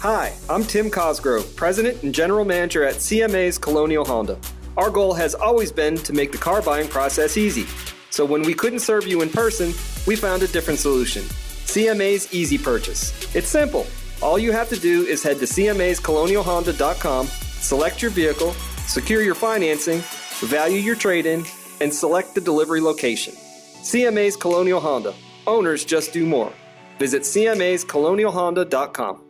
Hi, I'm Tim Cosgrove, President and General Manager at CMA's Colonial Honda. Our goal has always been to make the car buying process easy. So when we couldn't serve you in person, we found a different solution. CMA's Easy Purchase. It's simple. All you have to do is head to CMA'sColonialHonda.com, select your vehicle, secure your financing, value your trade in, and select the delivery location. CMA's Colonial Honda. Owners just do more. Visit CMA'sColonialHonda.com.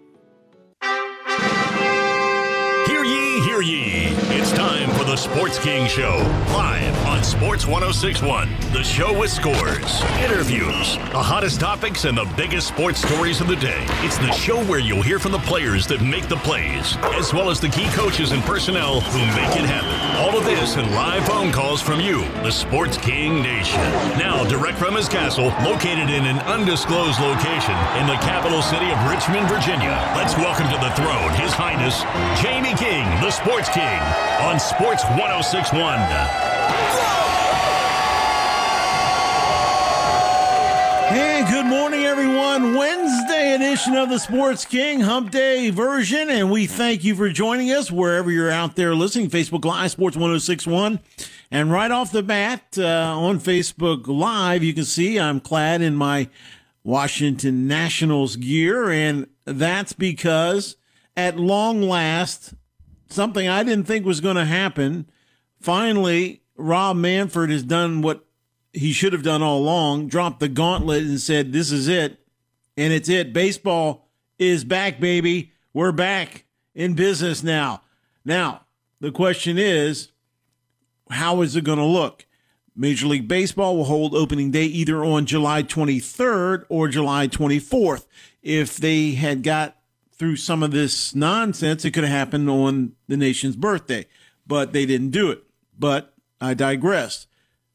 Hear ye. It's time for the Sports King Show, live on Sports 1061. The show with scores, interviews, the hottest topics, and the biggest sports stories of the day. It's the show where you'll hear from the players that make the plays, as well as the key coaches and personnel who make it happen. All of this and live phone calls from you, the Sports King Nation. Now, direct from his castle, located in an undisclosed location in the capital city of Richmond, Virginia. Let's welcome to the throne His Highness Jamie King, the Sports King, on Sports 1061. Hey, good morning, everyone. Wednesday edition of the Sports King Hump Day version, and we thank you for joining us wherever you're out there listening. Facebook Live, Sports 1061. And right off the bat uh, on Facebook Live, you can see I'm clad in my Washington Nationals gear, and that's because at long last, something I didn't think was going to happen. Finally, Rob Manfred has done what he should have done all along, dropped the gauntlet and said, This is it. And it's it. Baseball is back, baby. We're back in business now. Now, the question is, how is it going to look? Major League Baseball will hold opening day either on July 23rd or July 24th. If they had got through some of this nonsense, it could have happened on the nation's birthday, but they didn't do it. But I digress.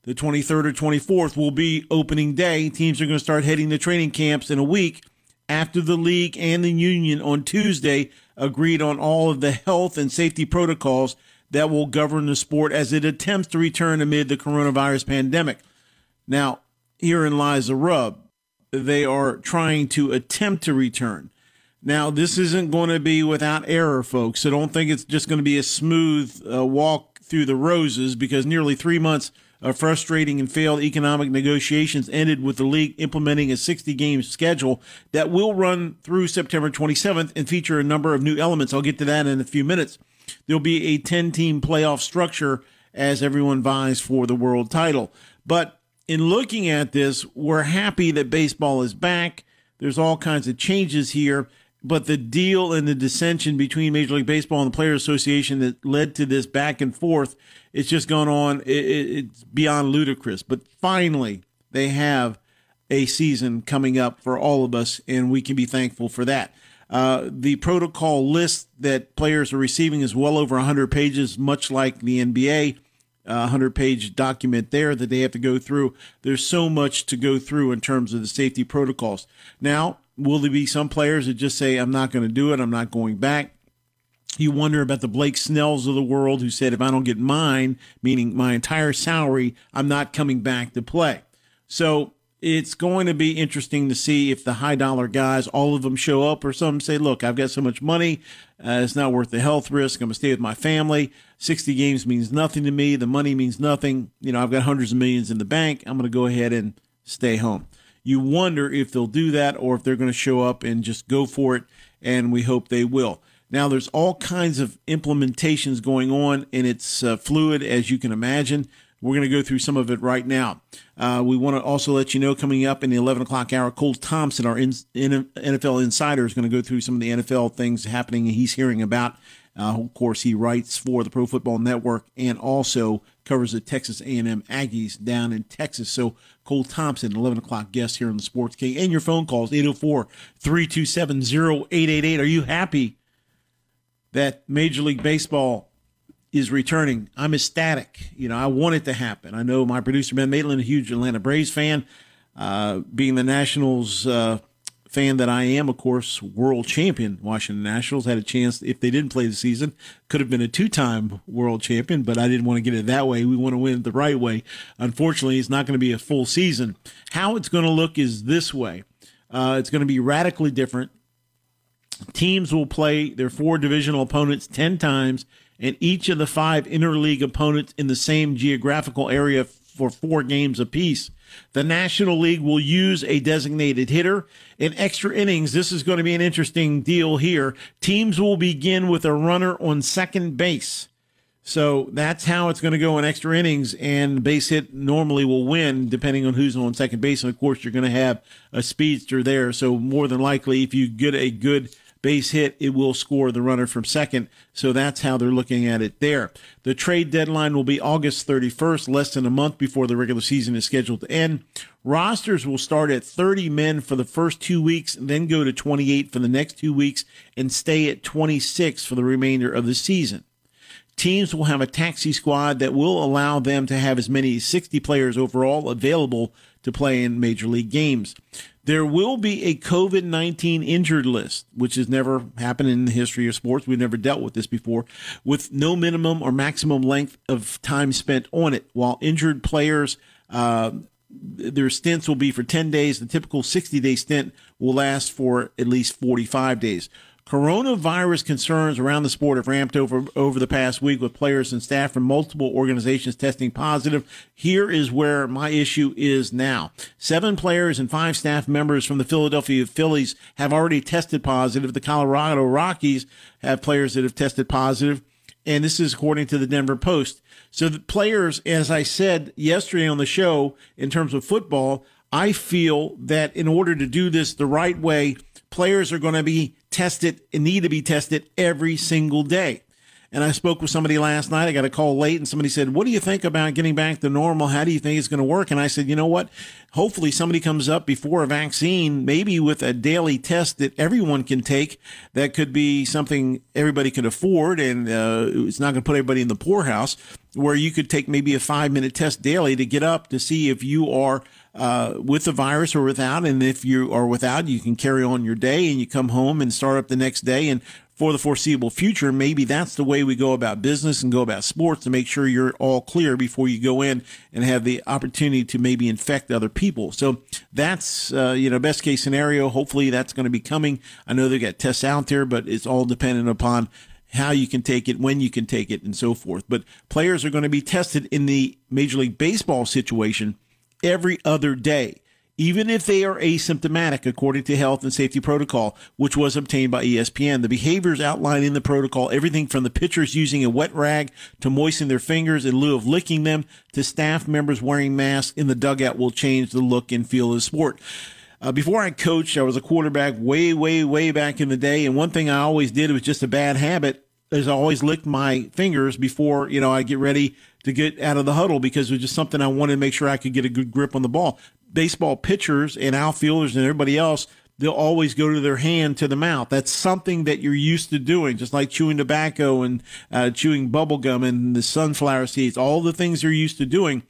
The 23rd or 24th will be opening day. Teams are going to start heading to training camps in a week after the league and the union on Tuesday agreed on all of the health and safety protocols that will govern the sport as it attempts to return amid the coronavirus pandemic. Now, herein lies the rub. They are trying to attempt to return. Now, this isn't going to be without error, folks. So don't think it's just going to be a smooth uh, walk through the roses because nearly three months of frustrating and failed economic negotiations ended with the league implementing a 60 game schedule that will run through September 27th and feature a number of new elements. I'll get to that in a few minutes. There'll be a 10 team playoff structure as everyone vies for the world title. But in looking at this, we're happy that baseball is back. There's all kinds of changes here but the deal and the dissension between Major League Baseball and the Players Association that led to this back and forth, it's just gone on. It, it's beyond ludicrous. But finally, they have a season coming up for all of us, and we can be thankful for that. Uh, the protocol list that players are receiving is well over 100 pages, much like the NBA. Uh, 100 page document there that they have to go through. There's so much to go through in terms of the safety protocols. Now, Will there be some players that just say, I'm not going to do it, I'm not going back? You wonder about the Blake Snells of the world who said, if I don't get mine, meaning my entire salary, I'm not coming back to play. So it's going to be interesting to see if the high dollar guys, all of them show up, or some say, look, I've got so much money, uh, it's not worth the health risk. I'm going to stay with my family. 60 games means nothing to me. The money means nothing. You know, I've got hundreds of millions in the bank. I'm going to go ahead and stay home you wonder if they'll do that or if they're going to show up and just go for it. And we hope they will. Now, there's all kinds of implementations going on, and it's uh, fluid as you can imagine. We're going to go through some of it right now. Uh, we want to also let you know coming up in the 11 o'clock hour, Cole Thompson, our in, in, NFL insider, is going to go through some of the NFL things happening he's hearing about. Uh, of course, he writes for the Pro Football Network and also covers the Texas A&M Aggies down in Texas. So Cole Thompson, 11 o'clock guest here on the Sports King, and your phone calls 804-327-0888. Are you happy that Major League Baseball is returning? I'm ecstatic. You know, I want it to happen. I know my producer Ben Maitland, a huge Atlanta Braves fan, uh, being the Nationals. Uh, fan that I am, of course, world champion Washington Nationals had a chance if they didn't play the season, could have been a two-time world champion, but I didn't want to get it that way. We want to win it the right way. Unfortunately, it's not going to be a full season. How it's going to look is this way. Uh, it's going to be radically different. Teams will play their four divisional opponents 10 times, and each of the five interleague opponents in the same geographical area for four games apiece. The National League will use a designated hitter. In extra innings, this is going to be an interesting deal here. Teams will begin with a runner on second base. So that's how it's going to go in extra innings, and base hit normally will win depending on who's on second base. And of course, you're going to have a speedster there. So more than likely, if you get a good base hit, it will score the runner from second. So that's how they're looking at it there. The trade deadline will be August 31st, less than a month before the regular season is scheduled to end. Rosters will start at 30 men for the first two weeks, then go to 28 for the next two weeks, and stay at 26 for the remainder of the season. Teams will have a taxi squad that will allow them to have as many as 60 players overall available to play in major league games. There will be a COVID 19 injured list, which has never happened in the history of sports. We've never dealt with this before, with no minimum or maximum length of time spent on it. While injured players, uh, their stints will be for 10 days. The typical 60 day stint will last for at least 45 days. Coronavirus concerns around the sport have ramped over over the past week with players and staff from multiple organizations testing positive. Here is where my issue is now. Seven players and five staff members from the Philadelphia Phillies have already tested positive. The Colorado Rockies have players that have tested positive, and this is according to the Denver Post. So the players, as I said yesterday on the show, in terms of football, I feel that in order to do this the right way, players are going to be tested and need to be tested every single day. And I spoke with somebody last night. I got a call late and somebody said, What do you think about getting back to normal? How do you think it's going to work? And I said, You know what? Hopefully somebody comes up before a vaccine, maybe with a daily test that everyone can take. That could be something everybody could afford and uh, it's not going to put everybody in the poorhouse where you could take maybe a five minute test daily to get up to see if you are uh, with the virus or without. And if you are without, you can carry on your day and you come home and start up the next day. And for the foreseeable future, maybe that's the way we go about business and go about sports to make sure you're all clear before you go in and have the opportunity to maybe infect other people. So that's, uh, you know, best case scenario. Hopefully that's going to be coming. I know they got tests out there, but it's all dependent upon how you can take it, when you can take it, and so forth. But players are going to be tested in the Major League Baseball situation every other day, even if they are asymptomatic, according to health and safety protocol, which was obtained by ESPN. The behaviors outlined in the protocol, everything from the pitchers using a wet rag to moisten their fingers in lieu of licking them to staff members wearing masks in the dugout will change the look and feel of the sport. Uh, before I coached, I was a quarterback way, way, way back in the day. And one thing I always did was just a bad habit is I always licked my fingers before, you know, I get ready to get out of the huddle because it was just something I wanted to make sure I could get a good grip on the ball. Baseball pitchers and outfielders and everybody else, they'll always go to their hand to the mouth. That's something that you're used to doing, just like chewing tobacco and uh, chewing bubble gum and the sunflower seeds, all the things you're used to doing.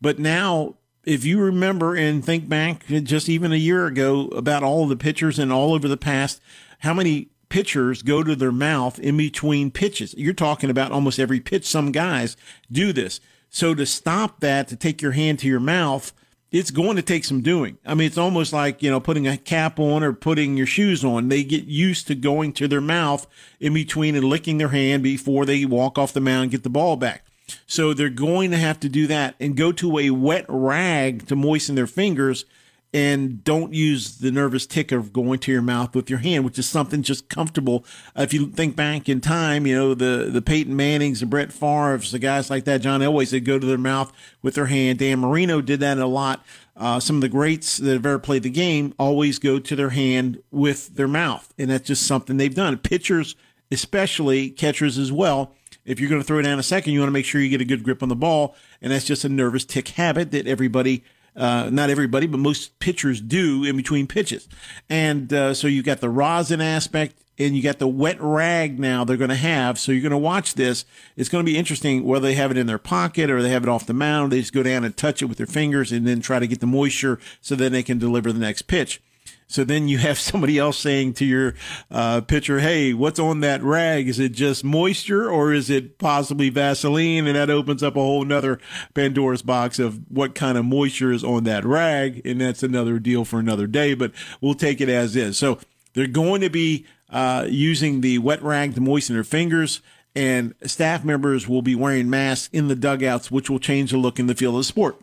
But now, if you remember and think back just even a year ago about all the pitchers and all over the past, how many pitchers go to their mouth in between pitches. You're talking about almost every pitch. Some guys do this. So to stop that, to take your hand to your mouth, it's going to take some doing. I mean, it's almost like, you know, putting a cap on or putting your shoes on. They get used to going to their mouth in between and licking their hand before they walk off the mound and get the ball back. So they're going to have to do that and go to a wet rag to moisten their fingers and don't use the nervous tic of going to your mouth with your hand, which is something just comfortable. If you think back in time, you know, the, the Peyton Mannings, the Brett Favre's, the guys like that, John Elway, they go to their mouth with their hand. Dan Marino did that a lot. Uh, some of the greats that have ever played the game always go to their hand with their mouth. And that's just something they've done. Pitchers, especially catchers as well. If you're going to throw down a second, you want to make sure you get a good grip on the ball. And that's just a nervous tic habit that everybody uh, not everybody, but most pitchers do in between pitches. And uh, so you got the rosin aspect and you got the wet rag now they're going to have. So you're going to watch this. It's going to be interesting whether they have it in their pocket or they have it off the mound. They just go down and touch it with their fingers and then try to get the moisture so then they can deliver the next pitch. So then you have somebody else saying to your uh, pitcher, "Hey, what's on that rag? Is it just moisture, or is it possibly Vaseline?" And that opens up a whole nother Pandora's box of what kind of moisture is on that rag, and that's another deal for another day. But we'll take it as is. So they're going to be uh, using the wet rag to moisten their fingers. And staff members will be wearing masks in the dugouts, which will change the look and the feel of the sport.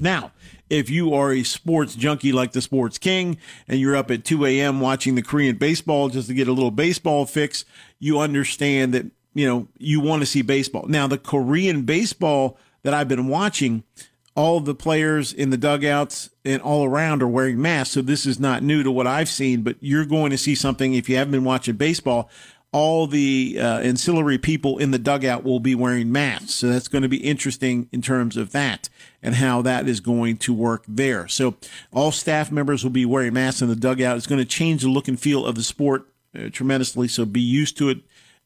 Now, if you are a sports junkie like the Sports King and you're up at 2 a.m. watching the Korean baseball just to get a little baseball fix, you understand that, you know, you want to see baseball. Now, the Korean baseball that I've been watching, all the players in the dugouts and all around are wearing masks. So this is not new to what I've seen, but you're going to see something if you haven't been watching baseball all the uh, ancillary people in the dugout will be wearing masks. So that's going to be interesting in terms of that and how that is going to work there. So all staff members will be wearing masks in the dugout. It's going to change the look and feel of the sport uh, tremendously. So be used to it.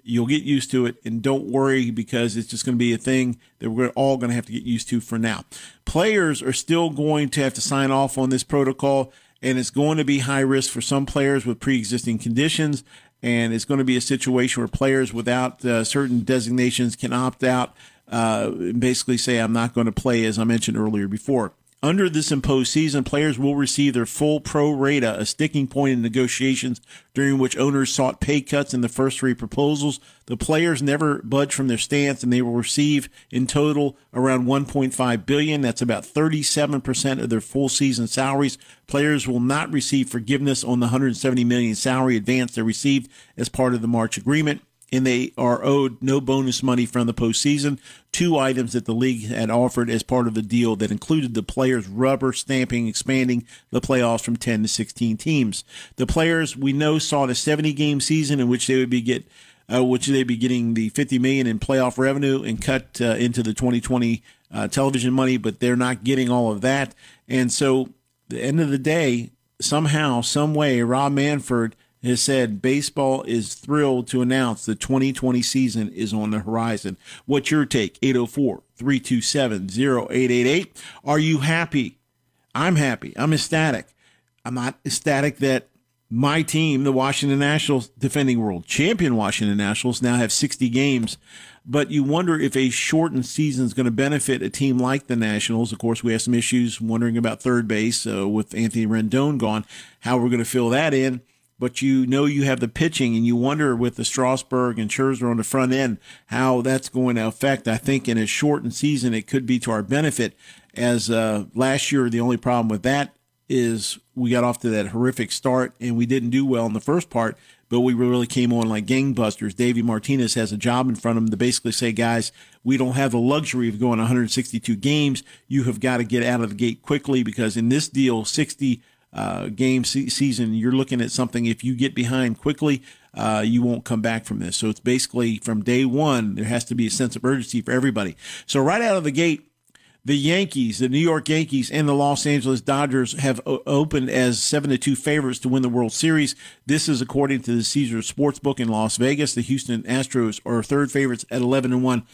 You'll get used to it and don't worry because it's just going to be a thing that we're all going to have to get used to for now. Players are still going to have to sign off on this protocol and it's going to be high risk for some players with pre-existing conditions and it's going to be a situation where players without uh, certain designations can opt out uh, basically say, I'm not going to play, as I mentioned earlier before. Under this imposed season, players will receive their full pro rata, a sticking point in negotiations during which owners sought pay cuts in the first three proposals. The players never budge from their stance and they will receive in total around 1.5 billion. That's about 37% of their full season salaries. Players will not receive forgiveness on the 170 million salary advance they received as part of the March agreement and they are owed no bonus money from the postseason. Two items that the league had offered as part of the deal that included the players rubber stamping, expanding the playoffs from 10 to 16 teams. The players we know sought a 70 game season in which they would be get. Uh, which they'd be getting the 50 million in playoff revenue and cut uh, into the 2020 uh, television money, but they're not getting all of that. And so, the end of the day, somehow, some way, Rob Manfred has said baseball is thrilled to announce the 2020 season is on the horizon. What's your take? 804 327 0888. Are you happy? I'm happy. I'm ecstatic. I'm not ecstatic that my team, the Washington Nationals, defending world champion Washington Nationals, now have 60 games. But you wonder if a shortened season is going to benefit a team like the Nationals. Of course, we have some issues wondering about third base uh, with Anthony Rendon gone, how we're going to fill that in but you know you have the pitching and you wonder with the Strasburg and Scherzer on the front end how that's going to affect. I think in a shortened season, it could be to our benefit. As uh, last year, the only problem with that is we got off to that horrific start and we didn't do well in the first part, but we really came on like gangbusters. Davey Martinez has a job in front of him to basically say, guys, we don't have the luxury of going 162 games. You have got to get out of the gate quickly because in this deal, 60 uh, game se- season, you're looking at something. If you get behind quickly, uh, you won't come back from this. So it's basically from day one, there has to be a sense of urgency for everybody. So right out of the gate, the Yankees, the New York Yankees, and the Los Angeles Dodgers have o- opened as seven to two favorites to win the World Series. This is according to the Caesar Sportsbook in Las Vegas. The Houston Astros are third favorites at eleven and one.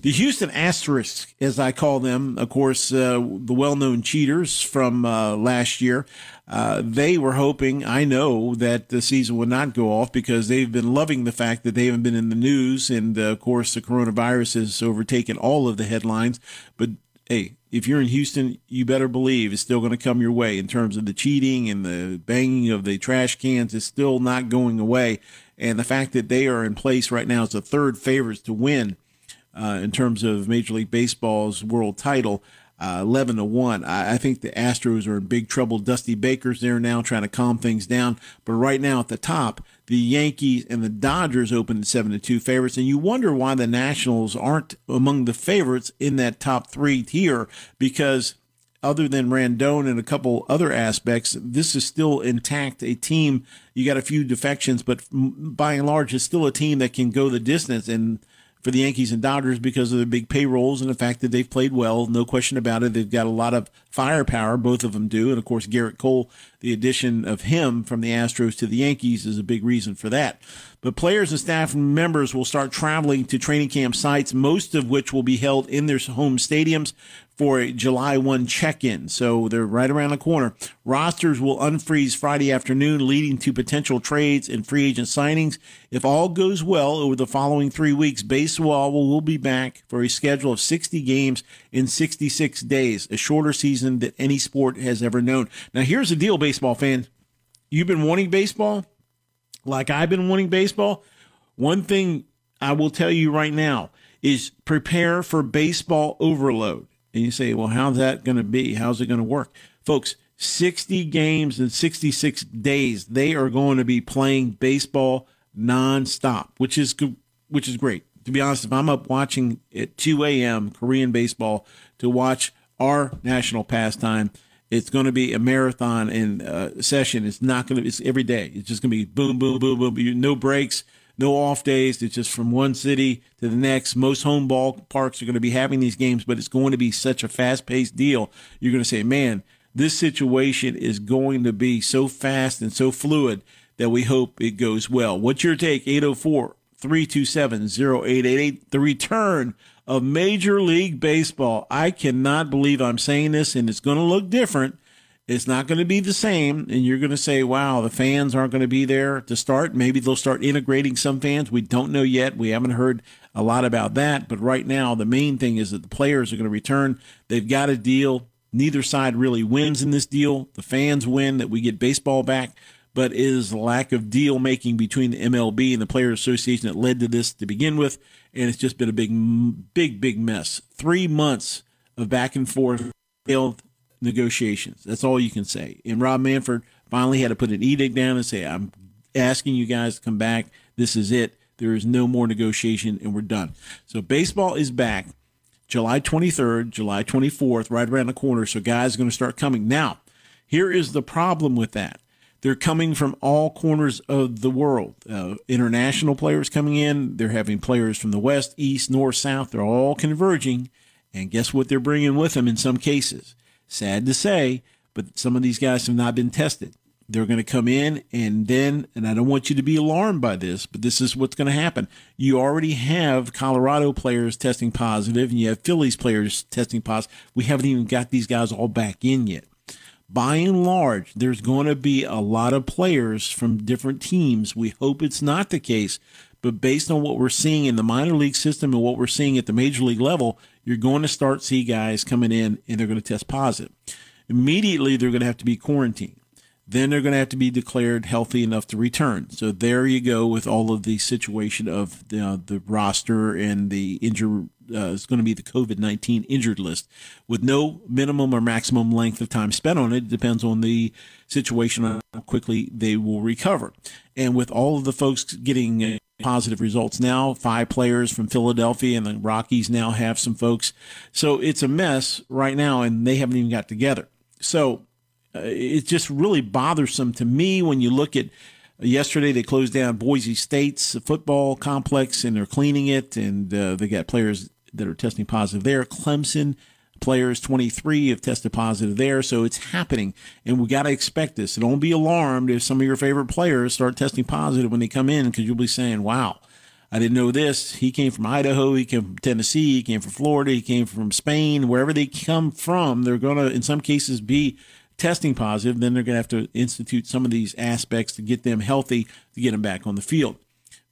The Houston Asterisks, as I call them, of course, uh, the well-known cheaters from uh, last year. Uh, they were hoping, I know, that the season would not go off because they've been loving the fact that they haven't been in the news, and uh, of course, the coronavirus has overtaken all of the headlines. But hey, if you're in Houston, you better believe it's still going to come your way in terms of the cheating and the banging of the trash cans. It's still not going away. And the fact that they are in place right now as the third favorites to win uh, in terms of Major League Baseball's world title, uh, 11 to 1. I, I, think the Astros are in big trouble. Dusty Baker's there now trying to calm things down. But right now at the top, the Yankees and the Dodgers open at 7 to 2 favorites. And you wonder why the Nationals aren't among the favorites in that top three tier because other than Rendon and a couple other aspects, this is still intact. A team, you got a few defections, but by and large, it's still a team that can go the distance. And for the Yankees and Dodgers because of the big payrolls and the fact that they've played well. No question about it. They've got a lot of firepower. Both of them do. And of course, Gerrit Cole, the addition of him from the Astros to the Yankees is a big reason for that. But players and staff members will start traveling to training camp sites, most of which will be held in their home stadiums for a July 1 check-in. So they're right around the corner. Rosters will unfreeze Friday afternoon, leading to potential trades and free agent signings. If all goes well over the following three weeks, baseball will be back for a schedule of 60 games in 66 days, a shorter season than any sport has ever known. Now, here's the deal, baseball fan. You've been wanting baseball? Like I've been wanting baseball, one thing I will tell you right now is prepare for baseball overload. And you say, well, how's that going to be? How's it going to work? Folks, 60 games in 66 days, they are going to be playing baseball nonstop, which is which is great. To be honest, if I'm up watching at 2 a.m. Korean baseball to watch our national pastime, it's going to be a marathon and uh, session. It's not going to. It's every day. It's just going to be boom, boom, boom, boom. No breaks, no off days. It's just from one city to the next. Most home ball parks are going to be having these games, but it's going to be such a fast-paced deal. You're going to say, man, this situation is going to be so fast and so fluid that we hope it goes well. What's your take? 804 327 0888. The return of Major League Baseball. I cannot believe I'm saying this, and it's going to look different. It's not going to be the same, and you're going to say, wow, the fans aren't going to be there to start. Maybe they'll start integrating some fans. We don't know yet. We haven't heard a lot about that. But right now, the main thing is that the players are going to return. They've got a deal. Neither side really wins in this deal. The fans win that we get baseball back but it is lack of deal making between the MLB and the Players Association that led to this to begin with. And it's just been a big, big, big mess. Three months of back and forth failed negotiations. That's all you can say. And Rob Manfred finally had to put an edict down and say, I'm asking you guys to come back. This is it. There is no more negotiation, and we're done. So baseball is back July 23rd, July 24th, right around the corner. So guys are going to start coming. Now, here is the problem with that they're coming from all corners of the world. Uh, international players coming in. They're having players from the west, east, north, south. They're all converging. And guess what they're bringing with them in some cases? Sad to say, but some of these guys have not been tested. They're going to come in and then, and I don't want you to be alarmed by this, but this is what's going to happen. You already have Colorado players testing positive and you have Phillies players testing positive. We haven't even got these guys all back in yet by and large, there's going to be a lot of players from different teams. We hope it's not the case, but based on what we're seeing in the minor league system and what we're seeing at the major league level, you're going to start see guys coming in and they're going to test positive. Immediately, they're going to have to be quarantined. Then they're going to have to be declared healthy enough to return. So there you go with all of the situation of the, uh, the roster and the injury uh, is going to be the COVID 19 injured list with no minimum or maximum length of time spent on it. It depends on the situation, how quickly they will recover. And with all of the folks getting uh, positive results now, five players from Philadelphia and the Rockies now have some folks. So it's a mess right now, and they haven't even got together. So uh, it's just really bothersome to me when you look at Yesterday, they closed down Boise State's football complex and they're cleaning it, and uh, they got players that are testing positive there. Clemson players 23 have tested positive there, so it's happening, and we got to expect this. So don't be alarmed if some of your favorite players start testing positive when they come in, because you'll be saying, "Wow." I didn't know this. He came from Idaho. He came from Tennessee. He came from Florida. He came from Spain. Wherever they come from, they're going to, in some cases, be testing positive. Then they're going to have to institute some of these aspects to get them healthy to get them back on the field.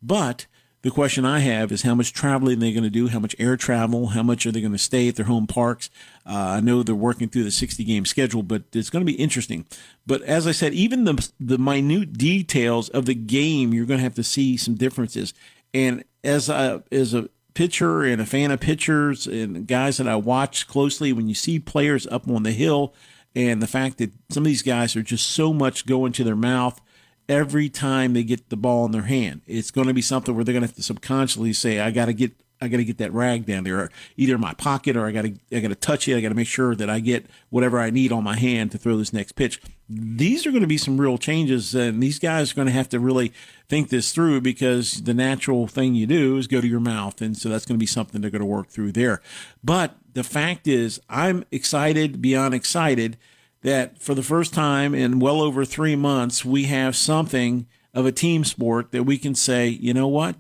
But the question I have is how much traveling they're going to do, how much air travel, how much are they going to stay at their home parks. Uh, I know they're working through the 60 game schedule, but it's going to be interesting. But as I said, even the the minute details of the game, you're going to have to see some differences. And as a as a pitcher and a fan of pitchers and guys that I watch closely, when you see players up on the hill, and the fact that some of these guys are just so much going to their mouth every time they get the ball in their hand. It's going to be something where they're going to have to subconsciously say, "I got to get, I got to get that rag down there, either in my pocket or I got to, I got to touch it. I got to make sure that I get whatever I need on my hand to throw this next pitch." These are going to be some real changes, and these guys are going to have to really think this through because the natural thing you do is go to your mouth, and so that's going to be something they're going to work through there. But the fact is, I'm excited beyond excited that for the first time in well over three months, we have something of a team sport that we can say, you know what?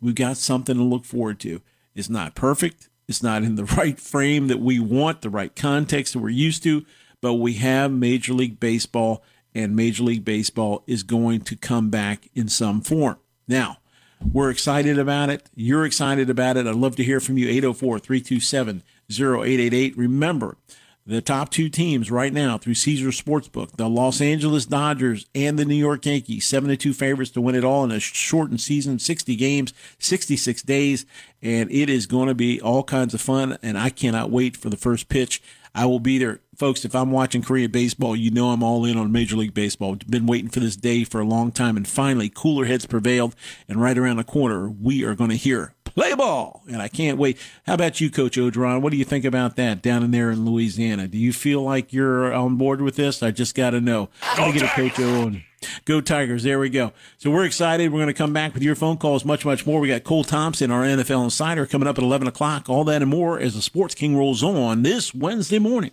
We've got something to look forward to. It's not perfect. It's not in the right frame that we want, the right context that we're used to, but we have Major League Baseball, and Major League Baseball is going to come back in some form. Now, we're excited about it. You're excited about it. I'd love to hear from you. 804 327 0888. Remember, the top two teams right now through Caesar Sportsbook, the Los Angeles Dodgers and the New York Yankees, seven to two favorites to win it all in a shortened season, 60 games, 66 days. And it is going to be all kinds of fun. And I cannot wait for the first pitch. I will be there. Folks, if I'm watching Korea baseball, you know I'm all in on Major League Baseball. Been waiting for this day for a long time. And finally, cooler heads prevailed. And right around the corner, we are going to hear play ball. And I can't wait. How about you, Coach Orgeron? What do you think about that down in there in Louisiana? Do you feel like you're on board with this? I just got to know. Gotta get a Coach O. Go Tigers. There we go. So we're excited. We're going to come back with your phone calls, much, much more. We got Cole Thompson, our NFL insider, coming up at 11 o'clock. All that and more as the Sports King rolls on this Wednesday morning.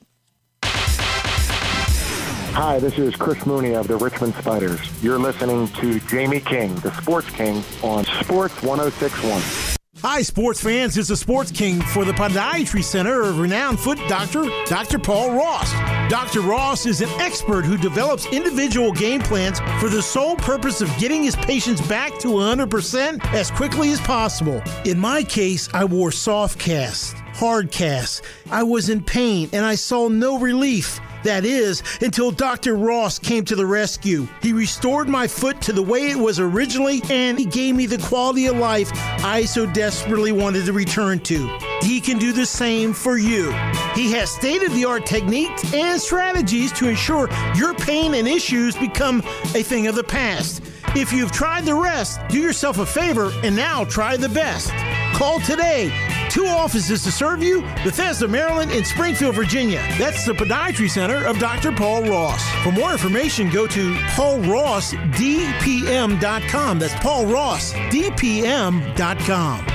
Hi, this is Chris Mooney of the Richmond Spiders. You're listening to Jamie King, the Sports King, on Sports 1061. Hi, sports fans. It's the Sports King for the Podiatry Center of renowned foot doctor, Dr. Paul Ross. Dr. Ross is an expert who develops individual game plans for the sole purpose of getting his patients back to 100% as quickly as possible. In my case, I wore soft casts, hard casts. I was in pain and I saw no relief. That is, until Dr. Ross came to the rescue. He restored my foot to the way it was originally, and he gave me the quality of life I so desperately wanted to return to. He can do the same for you. He has state of the art techniques and strategies to ensure your pain and issues become a thing of the past. If you've tried the rest, do yourself a favor and now try the best. Call today. Two offices to serve you Bethesda, Maryland, and Springfield, Virginia. That's the Podiatry Center of Dr. Paul Ross. For more information, go to paulrossdpm.com. That's paulrossdpm.com.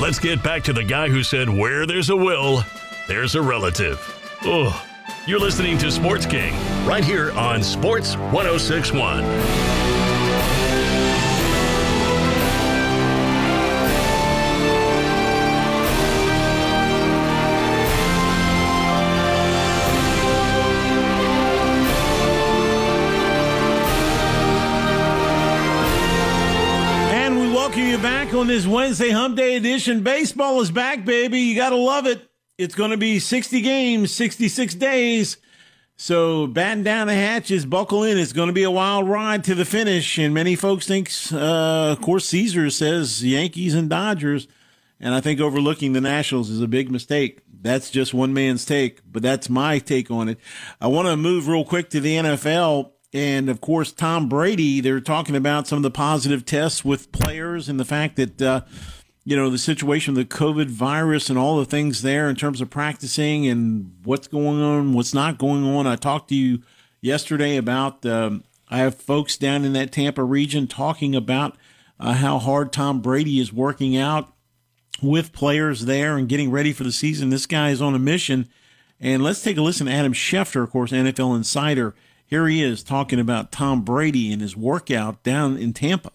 Let's get back to the guy who said, Where there's a will, there's a relative. Oh, you're listening to Sports King right here on Sports 1061. And we welcome you back on this Wednesday Hump Day edition. Baseball is back, baby. You got to love it. It's going to be 60 games, 66 days. So batten down the hatches, buckle in. It's going to be a wild ride to the finish. And many folks think, uh, of course, Caesar says Yankees and Dodgers. And I think overlooking the Nationals is a big mistake. That's just one man's take, but that's my take on it. I want to move real quick to the NFL. And of course, Tom Brady, they're talking about some of the positive tests with players and the fact that, uh, you know, the situation the COVID virus and all the things there in terms of practicing and what's going on, what's not going on. I talked to you yesterday about, um, I have folks down in that Tampa region talking about uh, how hard Tom Brady is working out with players there and getting ready for the season. This guy is on a mission. And let's take a listen to Adam Schefter, of course, NFL insider. Here he is talking about Tom Brady and his workout down in Tampa.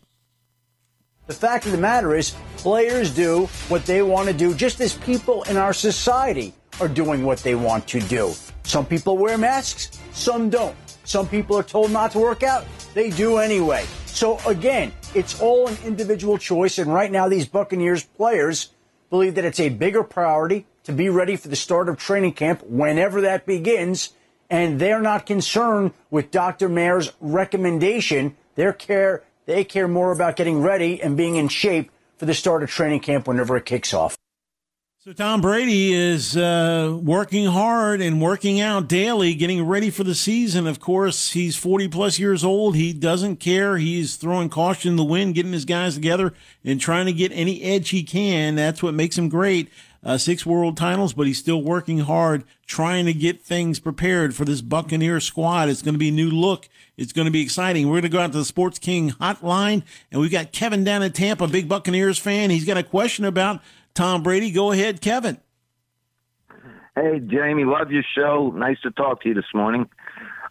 The fact of the matter is, players do what they want to do, just as people in our society are doing what they want to do. Some people wear masks, some don't. Some people are told not to work out, they do anyway. So again, it's all an individual choice, and right now these Buccaneers players believe that it's a bigger priority to be ready for the start of training camp whenever that begins, and they're not concerned with Dr. Mayer's recommendation. Their care they care more about getting ready and being in shape for the start of training camp whenever it kicks off. So Tom Brady is uh, working hard and working out daily, getting ready for the season. Of course, he's 40 plus years old. He doesn't care. He's throwing caution in the wind, getting his guys together and trying to get any edge he can. That's what makes him great. Uh, six world titles, but he's still working hard, trying to get things prepared for this Buccaneer squad. It's going to be a new look. It's going to be exciting. We're going to go out to the Sports King hotline, and we've got Kevin down in Tampa, big Buccaneers fan. He's got a question about Tom Brady. Go ahead, Kevin. Hey, Jamie, love your show. Nice to talk to you this morning.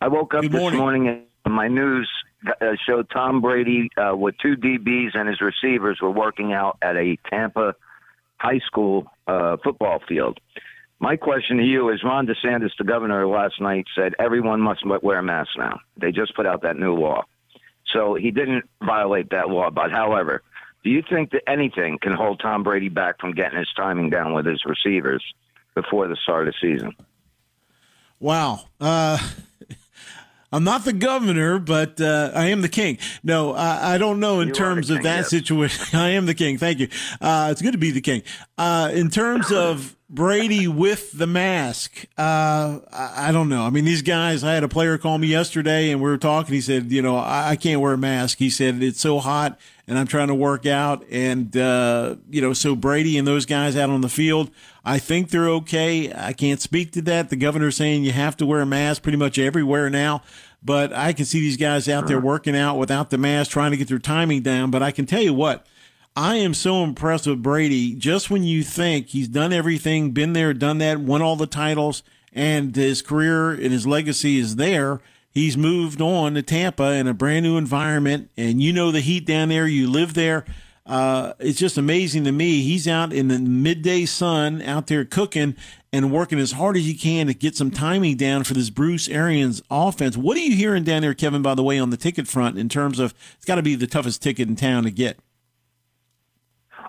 I woke up Good this morning. morning and my news uh, showed Tom Brady uh, with two DBs and his receivers were working out at a Tampa high school uh, football field. My question to you is Ron DeSantis, the governor, last night said everyone must wear a mask now. They just put out that new law. So he didn't violate that law. But however, do you think that anything can hold Tom Brady back from getting his timing down with his receivers? before the start of the season. Wow. Uh, I'm not the governor, but uh, I am the king. No, I, I don't know in You terms of king, that yes. situation. I am the king. Thank you. Uh, it's good to be the king. Uh, in terms of Brady with the mask, uh, I, I don't know. I mean, these guys, I had a player call me yesterday and we were talking. He said, you know, I, I can't wear a mask. He said, it's so hot and I'm trying to work out. And, uh, you know, so Brady and those guys out on the field, I think they're okay. I can't speak to that. The governor's saying you have to wear a mask pretty much everywhere now. But I can see these guys out there working out without the mask, trying to get their timing down. But I can tell you what, I am so impressed with Brady. Just when you think he's done everything, been there, done that, won all the titles, and his career and his legacy is there, he's moved on to Tampa in a brand new environment. And you know the heat down there, you live there. Uh, it's just amazing to me. He's out in the midday sun out there cooking and working as hard as he can to get some timing down for this Bruce Arians offense. What are you hearing down there, Kevin, by the way, on the ticket front in terms of it's got to be the toughest ticket in town to get?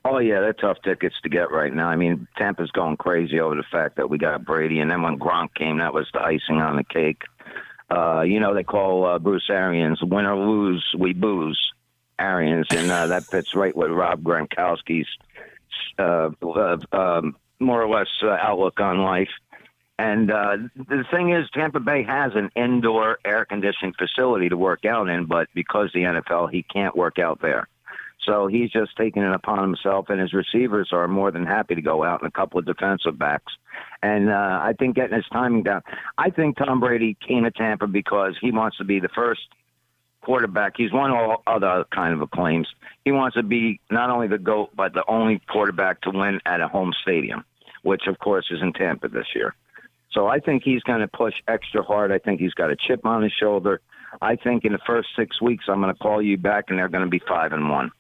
Oh yeah, they're tough tickets to get right now. I mean, Tampa's going crazy over the fact that we got Brady, and then when Gronk came, that was the icing on the cake. Uh, you know, they call uh, Bruce Arians "win or lose, we booze." Arians, and uh, that fits right with Rob Gronkowski's uh, uh, um, more or less uh, outlook on life. And uh, the thing is, Tampa Bay has an indoor air conditioning facility to work out in, but because the NFL, he can't work out there. So he's just taking it upon himself, and his receivers are more than happy to go out and a couple of defensive backs. And uh, I think getting his timing down. I think Tom Brady came to Tampa because he wants to be the first quarterback. He's won all other kind of acclaims. He wants to be not only the GOAT, but the only quarterback to win at a home stadium, which, of course, is in Tampa this year. So I think he's going to push extra hard. I think he's got a chip on his shoulder. I think in the first six weeks, I'm going to call you back, and they're going to be five and one.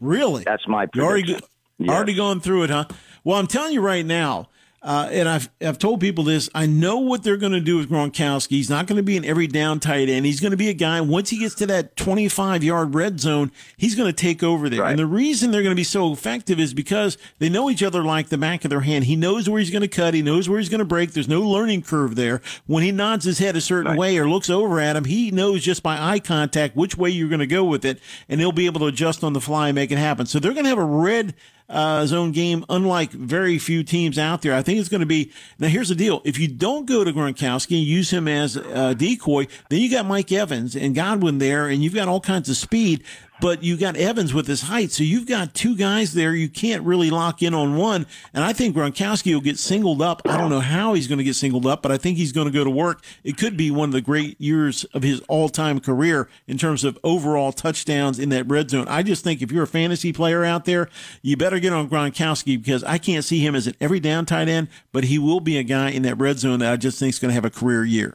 Really? That's my already, prediction. Yes. already going through it, huh? Well, I'm telling you right now, uh, and I've I've told people this. I know what they're going to do with Gronkowski. He's not going to be an every down tight end. He's going to be a guy. Once he gets to that 25 yard red zone, he's going to take over there. Right. And the reason they're going to be so effective is because they know each other like the back of their hand. He knows where he's going to cut. He knows where he's going to break. There's no learning curve there. When he nods his head a certain Right. way or looks over at him, he knows just by eye contact which way you're going to go with it, and he'll be able to adjust on the fly and make it happen. So they're going to have a red uh, zone game, unlike very few teams out there. I think it's going to be. Now, here's the deal: if you don't go to Gronkowski and use him as a decoy, then you got Mike Evans and Godwin there, and you've got all kinds of speed. But you got Evans with his height, so you've got two guys there. You can't really lock in on one. And I think Gronkowski will get singled up. I don't know how he's going to get singled up, but I think he's going to go to work. It could be one of the great years of his all-time career in terms of overall touchdowns in that red zone. I just think if you're a fantasy player out there, you better get on Gronkowski because I can't see him as an every down tight end, but he will be a guy in that red zone that I just think is going to have a career year.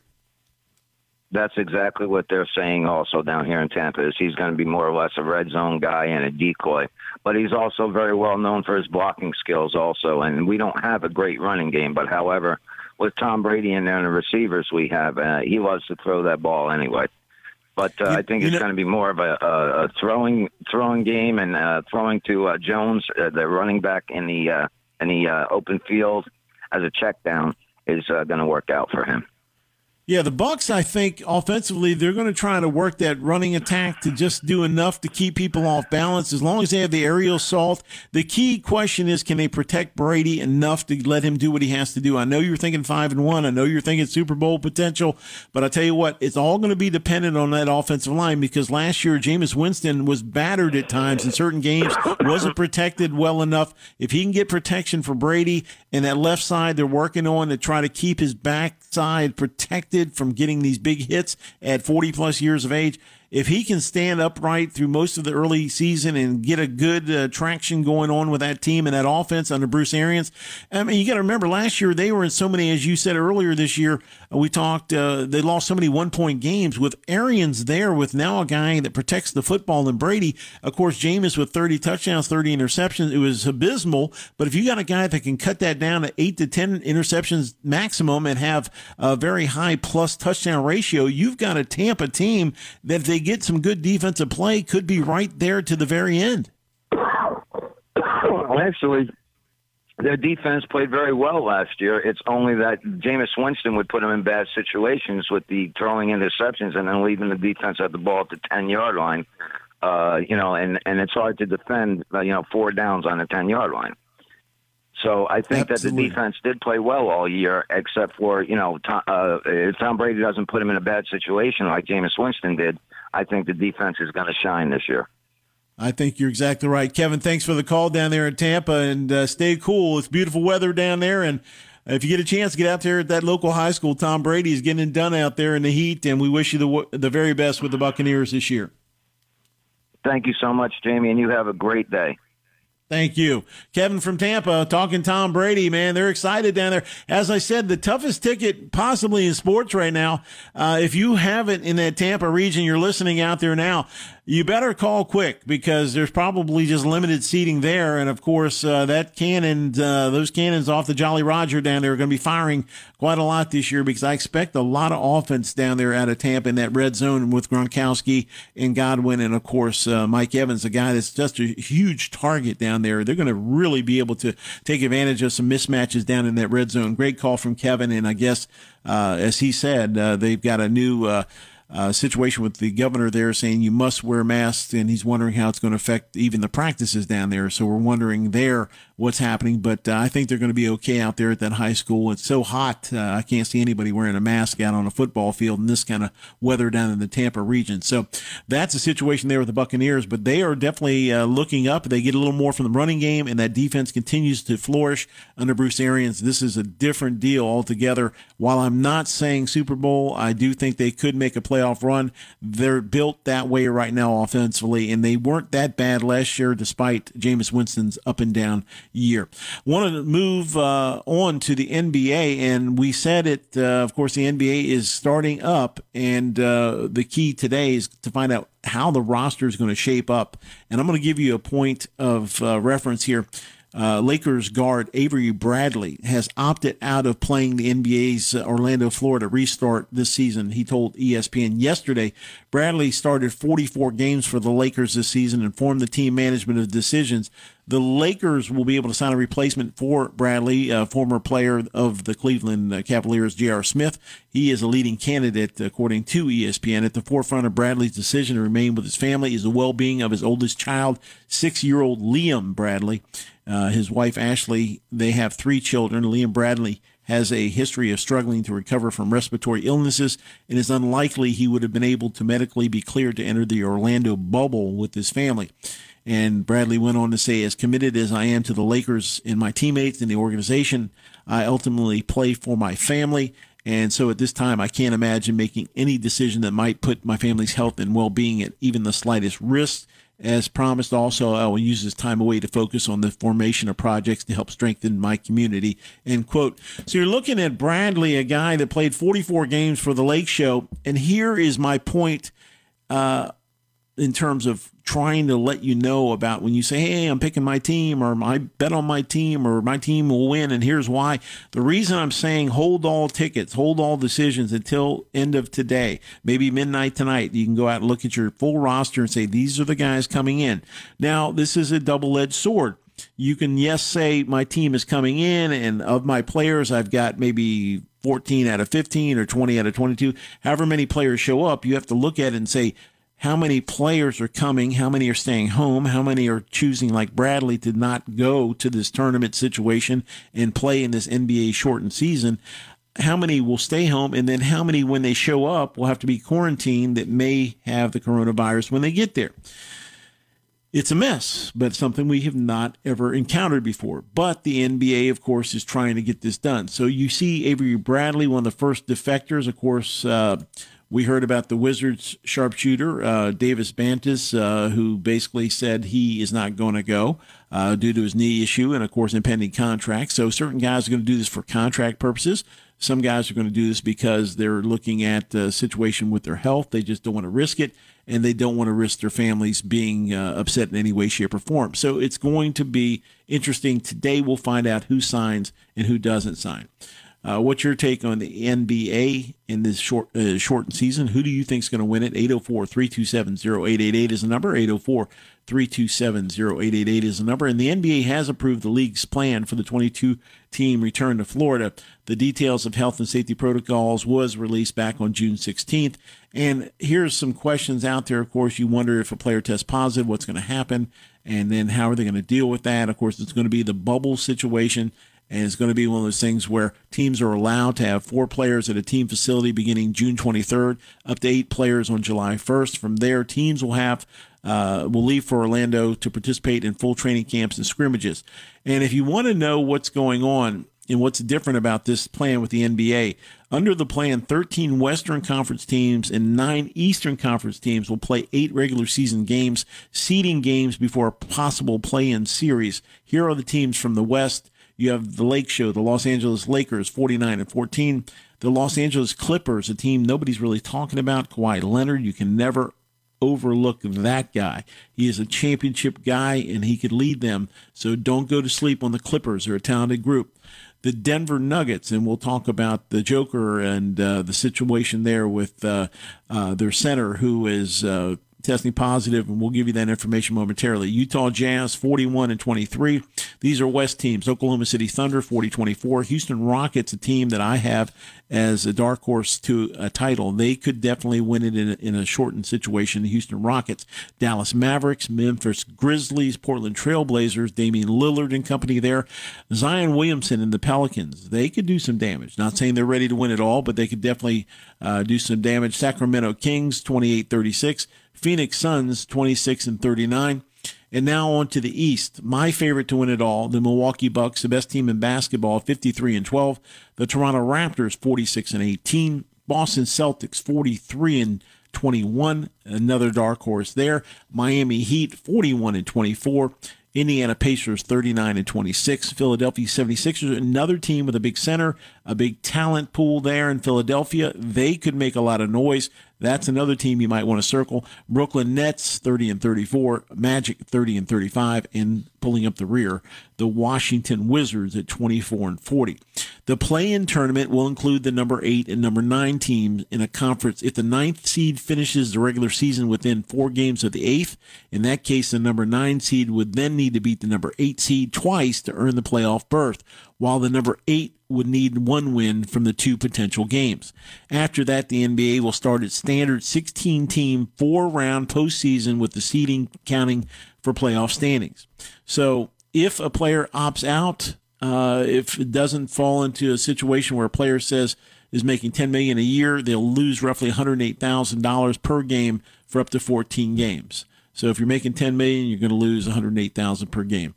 That's exactly what they're saying also down here in Tampa is he's going to be more or less a red zone guy and a decoy. But he's also very well known for his blocking skills also. And we don't have a great running game. But however, with Tom Brady in there and the receivers we have, uh, he loves to throw that ball anyway. But uh, You- I think it's know- going to be more of a, a, a throwing throwing game and uh, throwing to uh, Jones, uh, the running back in the uh, in the uh, open field as a check down is uh, going to work out for him. Yeah, the Bucs. I think offensively, they're going to try to work that running attack to just do enough to keep people off balance. As long as they have the aerial assault, the key question is, can they protect Brady enough to let him do what he has to do? I know you're thinking five and one. I know you're thinking Super Bowl potential, but I tell you what, it's all going to be dependent on that offensive line because last year Jameis Winston was battered at times in certain games, wasn't protected well enough. If he can get protection for Brady and that left side, they're working on to try to keep his backside protected from getting these big hits at 40 plus years of age. If he can stand upright through most of the early season and get a good uh, traction going on with that team and that offense under Bruce Arians, I mean, you got to remember last year they were in so many, as you said earlier this year, we talked, uh, they lost so many one point games with Arians there with now a guy that protects the football and Brady. Of course, Jameis with 30 touchdowns, 30 interceptions. It was abysmal. But if you got a guy that can cut that down to eight to 10 interceptions maximum and have a very high plus touchdown ratio, you've got a Tampa team that if they get some good defensive play could be right there to the very end. Well, actually, their defense played very well last year. It's only that Jameis Winston would put them in bad situations with the throwing interceptions and then leaving the defense at the ball at the ten yard line. Uh, you know, and and it's hard to defend. Uh, you know, four downs on the ten yard line. So I think Absolutely. that the defense did play well all year, except for you know Tom, uh, if Tom Brady doesn't put him in a bad situation like Jameis Winston did. I think the defense is going to shine this year. I think you're exactly right, Kevin. Thanks for the call down there in Tampa, and uh, stay cool. It's beautiful weather down there, and if you get a chance, get out there at that local high school. Tom Brady is getting done out there in the heat, and we wish you the the very best with the Buccaneers this year. Thank you so much, Jamie, and you have a great day. Thank you. Kevin from Tampa talking Tom Brady, man. They're excited down there. As I said, the toughest ticket possibly in sports right now. Uh, if you have it in that Tampa region, you're listening out there now you better call quick because there's probably just limited seating there. And of course, uh, that cannon, uh, those cannons off the Jolly Roger down there are going to be firing quite a lot this year because I expect a lot of offense down there out of Tampa in that red zone with Gronkowski and Godwin. And of course, uh, Mike Evans, a guy that's just a huge target down there. They're going to really be able to take advantage of some mismatches down in that red zone. Great call from Kevin. And I guess, uh, as he said, uh, they've got a new, uh, situation with the governor there saying you must wear masks, and he's wondering how it's going to affect even the practices down there. So we're wondering there what's happening, but uh, I think they're going to be okay out there at that high school. It's so hot, uh, I can't see anybody wearing a mask out on a football field in this kind of weather down in the Tampa region. So that's the situation there with the Buccaneers, but they are definitely uh, looking up. They get a little more from the running game, and that defense continues to flourish under Bruce Arians. This is a different deal altogether. While I'm not saying Super Bowl, I do think they could make a play playoff run. They're built that way right now offensively, and they weren't that bad last year despite Jameis Winston's up and down year. Want to move uh, on to the NBA, and we said it, uh, of course, the NBA is starting up, and uh, the key today is to find out how the roster is going to shape up. And I'm going to give you a point of uh, reference here uh, Lakers guard Avery Bradley has opted out of playing the NBA's uh, Orlando, Florida restart this season. He told ESPN yesterday Bradley started 44 games for the Lakers this season and formed the team management of decisions. The Lakers will be able to sign a replacement for Bradley, a former player of the Cleveland uh, Cavaliers, J.R. Smith. He is a leading candidate, according to ESPN. At the forefront of Bradley's decision to remain with his family is the well being of his oldest child, six year old Liam Bradley. Uh, his wife, Ashley, they have three children. Liam Bradley has a history of struggling to recover from respiratory illnesses and is unlikely he would have been able to medically be cleared to enter the Orlando bubble with his family. And Bradley went on to say, as committed as I am to the Lakers and my teammates and the organization, I ultimately play for my family. And so at this time, I can't imagine making any decision that might put my family's health and well being at even the slightest risk. As promised, also, I will use this time away to focus on the formation of projects to help strengthen my community. End quote. So you're looking at Bradley, a guy that played 44 games for the Lake Show. And here is my point uh, in terms of trying to let you know about when you say, Hey, I'm picking my team or I bet on my team or my team will win. And here's why. The reason I'm saying hold all tickets, hold all decisions until end of today, maybe midnight tonight. You can go out and look at your full roster and say, these are the guys coming in. Now, this is a double edged sword. You can, yes, say my team is coming in and of my players, I've got maybe 14 out of 15 or 20 out of 22. However many players show up, you have to look at it and say, how many players are coming, how many are staying home, how many are choosing, like Bradley, to not go to this tournament situation and play in this NBA shortened season. How many will stay home, and then how many, when they show up, will have to be quarantined that may have the coronavirus when they get there? It's a mess, but something we have not ever encountered before. But the NBA, of course, is trying to get this done. So you see Avery Bradley, one of the first defectors, of course. Uh, we heard about the Wizards sharpshooter, uh, Davis Bertans, uh, who basically said he is not going to go uh, due to his knee issue and, of course, impending contract. So certain guys are going to do this for contract purposes. Some guys are going to do this because they're looking at the situation with their health. They just don't want to risk it, and they don't want to risk their families being uh, upset in any way, shape, or form. So it's going to be interesting. Today, we'll find out who signs and who doesn't sign. Uh, what's your take on the NBA in this short uh, shortened season? Who do you think is going to win it? 804 327 0888 is the number. 804 327 0888 is the number. And the NBA has approved the league's plan for the 22 team return to Florida. The details of health and safety protocols was released back on June 16th. And here's some questions out there. Of course, you wonder if a player tests positive, what's going to happen? And then how are they going to deal with that? Of course, it's going to be the bubble situation and it's going to be one of those things where teams are allowed to have four players at a team facility beginning June 23rd, up to eight players on July 1st. From there, teams will have uh, will leave for Orlando to participate in full training camps and scrimmages. And if you want to know what's going on and what's different about this plan with the NBA, under the plan, 13 Western Conference teams and nine Eastern Conference teams will play eight regular season games, seeding games before a possible play in series. Here are the teams from the West. You have the Lake Show, the Los Angeles Lakers, 49 and 14. The Los Angeles Clippers, a team nobody's really talking about. Kawhi Leonard, you can never overlook that guy. He is a championship guy and he could lead them. So don't go to sleep on the Clippers. They're a talented group. The Denver Nuggets, and we'll talk about the Joker and uh, the situation there with uh, uh, their center, who is uh, testing positive, and we'll give you that information momentarily. Utah Jazz 41 and 23. These are West teams. Oklahoma City Thunder 40 24. Houston Rockets, a team that I have as a dark horse to a title. They could definitely win it in a, in a shortened situation. The Houston Rockets, Dallas Mavericks, Memphis Grizzlies, Portland Trailblazers, Damian Lillard and company there, Zion Williamson and the Pelicans. They could do some damage. Not saying they're ready to win it all, but they could definitely uh, do some damage. Sacramento Kings 28 36. Phoenix Suns 26 and 39. And now on to the East. My favorite to win it all, the Milwaukee Bucks, the best team in basketball, 53 and 12. The Toronto Raptors, 46 and 18. Boston Celtics, 43 and 21. Another dark horse there. Miami Heat, 41 and 24. Indiana Pacers 39 and 26. Philadelphia 76ers, another team with a big center, a big talent pool there in Philadelphia. They could make a lot of noise. That's another team you might want to circle. Brooklyn Nets 30 and 34, Magic 30 and 35, and pulling up the rear, the Washington Wizards at 24 and 40. The play-in tournament will include the number eight and number nine teams in a conference. If the ninth seed finishes the regular season within four games of the eighth, in that case, the number nine seed would then need to beat the number eight seed twice to earn the playoff berth while the number eight would need one win from the two potential games. After that, the NBA will start its standard 16 team four round postseason with the seeding counting for playoff standings. So if a player opts out, uh, if it doesn't fall into a situation where a player says is making 10 million a year, they'll lose roughly $108,000 per game for up to 14 games. So if you're making 10 million, you're going to lose 108,000 per game.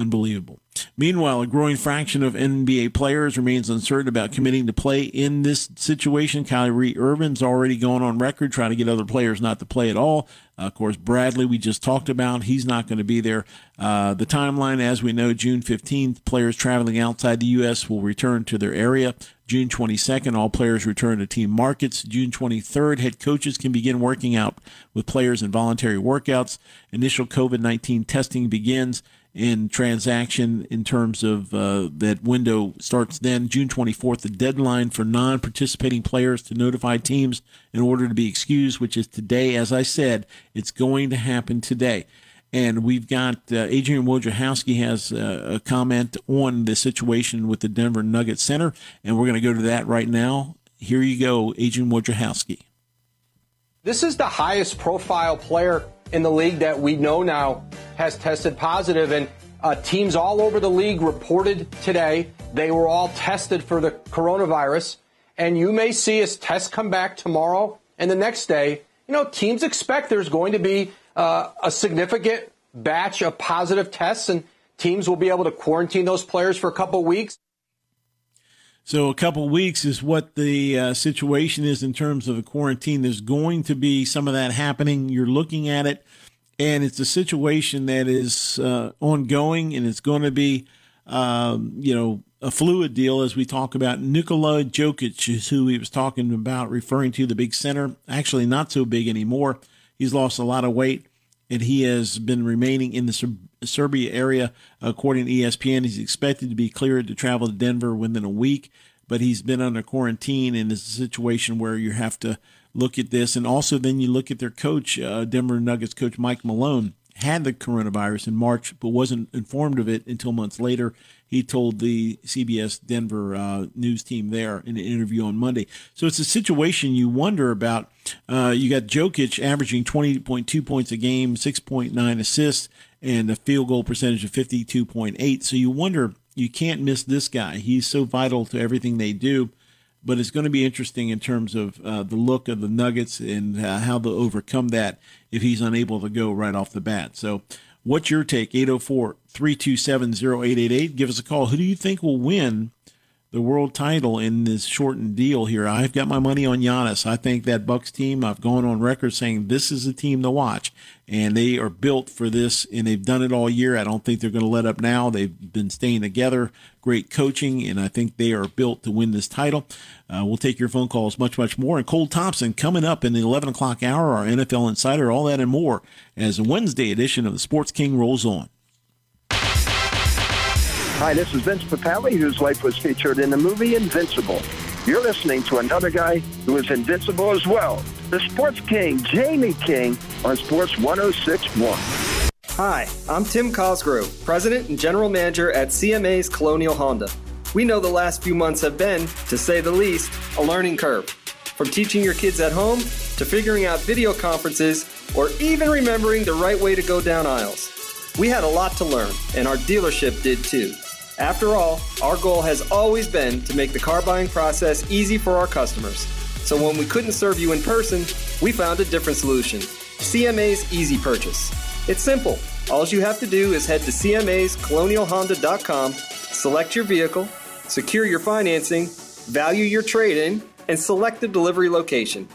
Unbelievable. Meanwhile, a growing fraction of NBA players remains uncertain about committing to play in this situation. Kyrie Irving's already going on record trying to get other players not to play at all. Uh, of course, Bradley, we just talked about, he's not going to be there. Uh, the timeline, as we know, June 15th, players traveling outside the U.S. will return to their area. June 22nd, all players return to team markets. June 23rd, head coaches can begin working out with players in voluntary workouts. Initial COVID 19 testing begins in transaction in terms of uh, that window starts then June 24th, the deadline for non participating players to notify teams in order to be excused, which is today. As I said, it's going to happen today. And we've got uh, Adrian Wojnarowski has uh, a comment on the situation with the Denver Nuggets Center, and we're going to go to that right now. Here you go, Adrian Wojnarowski. This is the highest profile player in the league that we know now has tested positive, and uh, teams all over the league reported today they were all tested for the coronavirus. And you may see as tests come back tomorrow and the next day. You know, teams expect there's going to be uh, a significant batch of positive tests, and teams will be able to quarantine those players for a couple weeks. So a couple weeks is what the uh, situation is in terms of the quarantine. There's going to be some of that happening. You're looking at it, and it's a situation that is uh, ongoing, and it's going to be, um, you know, a fluid deal as we talk about. Nikola Jokic is who he was talking about, referring to the big center. Actually, not so big anymore. He's lost a lot of weight, and he has been remaining in the Serbia area, according to ESPN. He's expected to be cleared to travel to Denver within a week. but he's been under quarantine and is a situation where you have to look at this. And also, then you look at their coach, uh, Denver Nuggets coach Mike Malone, had the coronavirus in March, but wasn't informed of it until months later. He told the CBS Denver uh, news team there in an interview on Monday. So it's a situation you wonder about. Uh, you got Jokic averaging 20.2 points a game, 6.9 assists, and a field goal percentage of 52.8. So you wonder, you can't miss this guy. He's so vital to everything they do but it's going to be interesting in terms of uh, the look of the Nuggets and uh, how they'll overcome that if he's unable to go right off the bat. So, what's your take? 804 327 0888. Give us a call. Who do you think will win the world title in this shortened deal here. I've got my money on Giannis. I think that Bucks team, I've gone on record saying this is a team to watch, and they are built for this, and they've done it all year. I don't think they're going to let up now. They've been staying together, great coaching, and I think they are built to win this title. Uh, we'll take your phone calls much, much more. And Cole Thompson coming up in the 11 o'clock hour, our NFL Insider, all that and more as the Wednesday edition of the Sports King rolls on. Hi, this is Vince Papale, whose life was featured in the movie Invincible. You're listening to another guy who is invincible as well, the Sports King, Jamie King, on Sports 1061. Hi, I'm Tim Cosgrove, President and General Manager at CMA's Colonial Honda. We know the last few months have been, to say the least, a learning curve. From teaching your kids at home to figuring out video conferences or even remembering the right way to go down aisles. We had a lot to learn, and our dealership did too. After all, our goal has always been to make the car buying process easy for our customers. So when we couldn't serve you in person, we found a different solution CMA's Easy Purchase. It's simple. All you have to do is head to CMA'sColonialHonda.com, select your vehicle, secure your financing, value your trade in, and select the delivery location.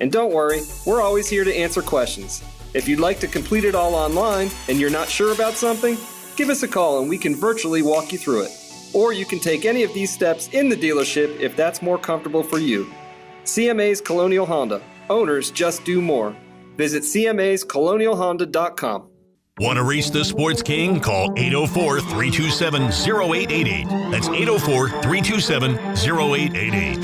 And don't worry, we're always here to answer questions. If you'd like to complete it all online and you're not sure about something, give us a call and we can virtually walk you through it. Or you can take any of these steps in the dealership if that's more comfortable for you. CMA's Colonial Honda. Owners just do more. Visit CMA's CMA'sColonialHonda.com. Want to reach the Sports King? Call 804 327 0888. That's 804 327 0888.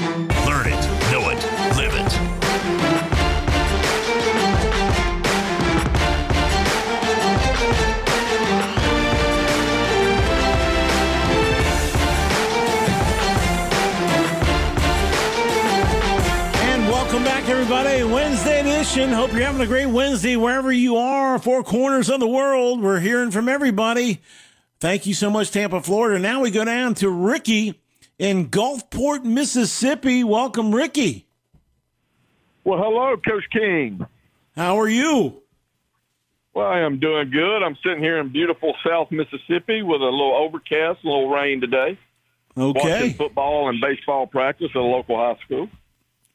Everybody. Wednesday edition. Hope you're having a great Wednesday wherever you are, four corners of the world. We're hearing from everybody. Thank you so much, Tampa, Florida. Now we go down to Ricky in Gulfport, Mississippi. Welcome, Ricky. Well, hello, Coach King. How are you? Well, I am doing good. I'm sitting here in beautiful South Mississippi with a little overcast, a little rain today. Okay. Watching football and baseball practice at a local high school.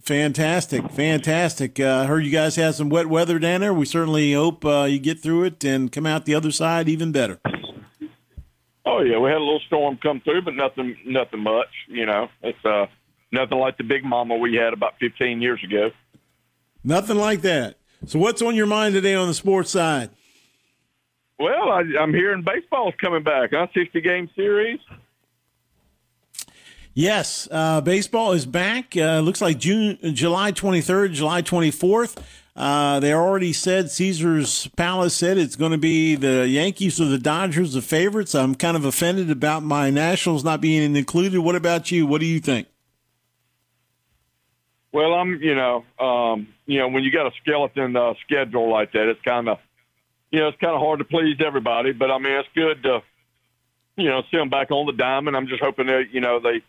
Fantastic, fantastic. Uh, heard you guys had some wet weather down there. We certainly hope uh, you get through it and come out the other side even better. Oh yeah, we had a little storm come through, but nothing, nothing much. You know, it's uh, nothing like the big mama we had about 15 years ago. Nothing like that. So, what's on your mind today on the sports side? Well, I, I'm hearing baseball's coming back. Huh? 60 game series. Yes, uh, baseball is back. Uh, looks like June, July 23rd, July 24th. Uh, they already said Caesar's Palace said it's going to be the Yankees or the Dodgers, the favorites. I'm kind of offended about my Nationals not being included. What about you? What do you think? Well, I'm, you know, um, you know, when you got a skeleton uh, schedule like that, it's kind of, you know, it's kind of hard to please everybody. But I mean, it's good to, you know, see them back on the diamond. I'm just hoping that, you know, they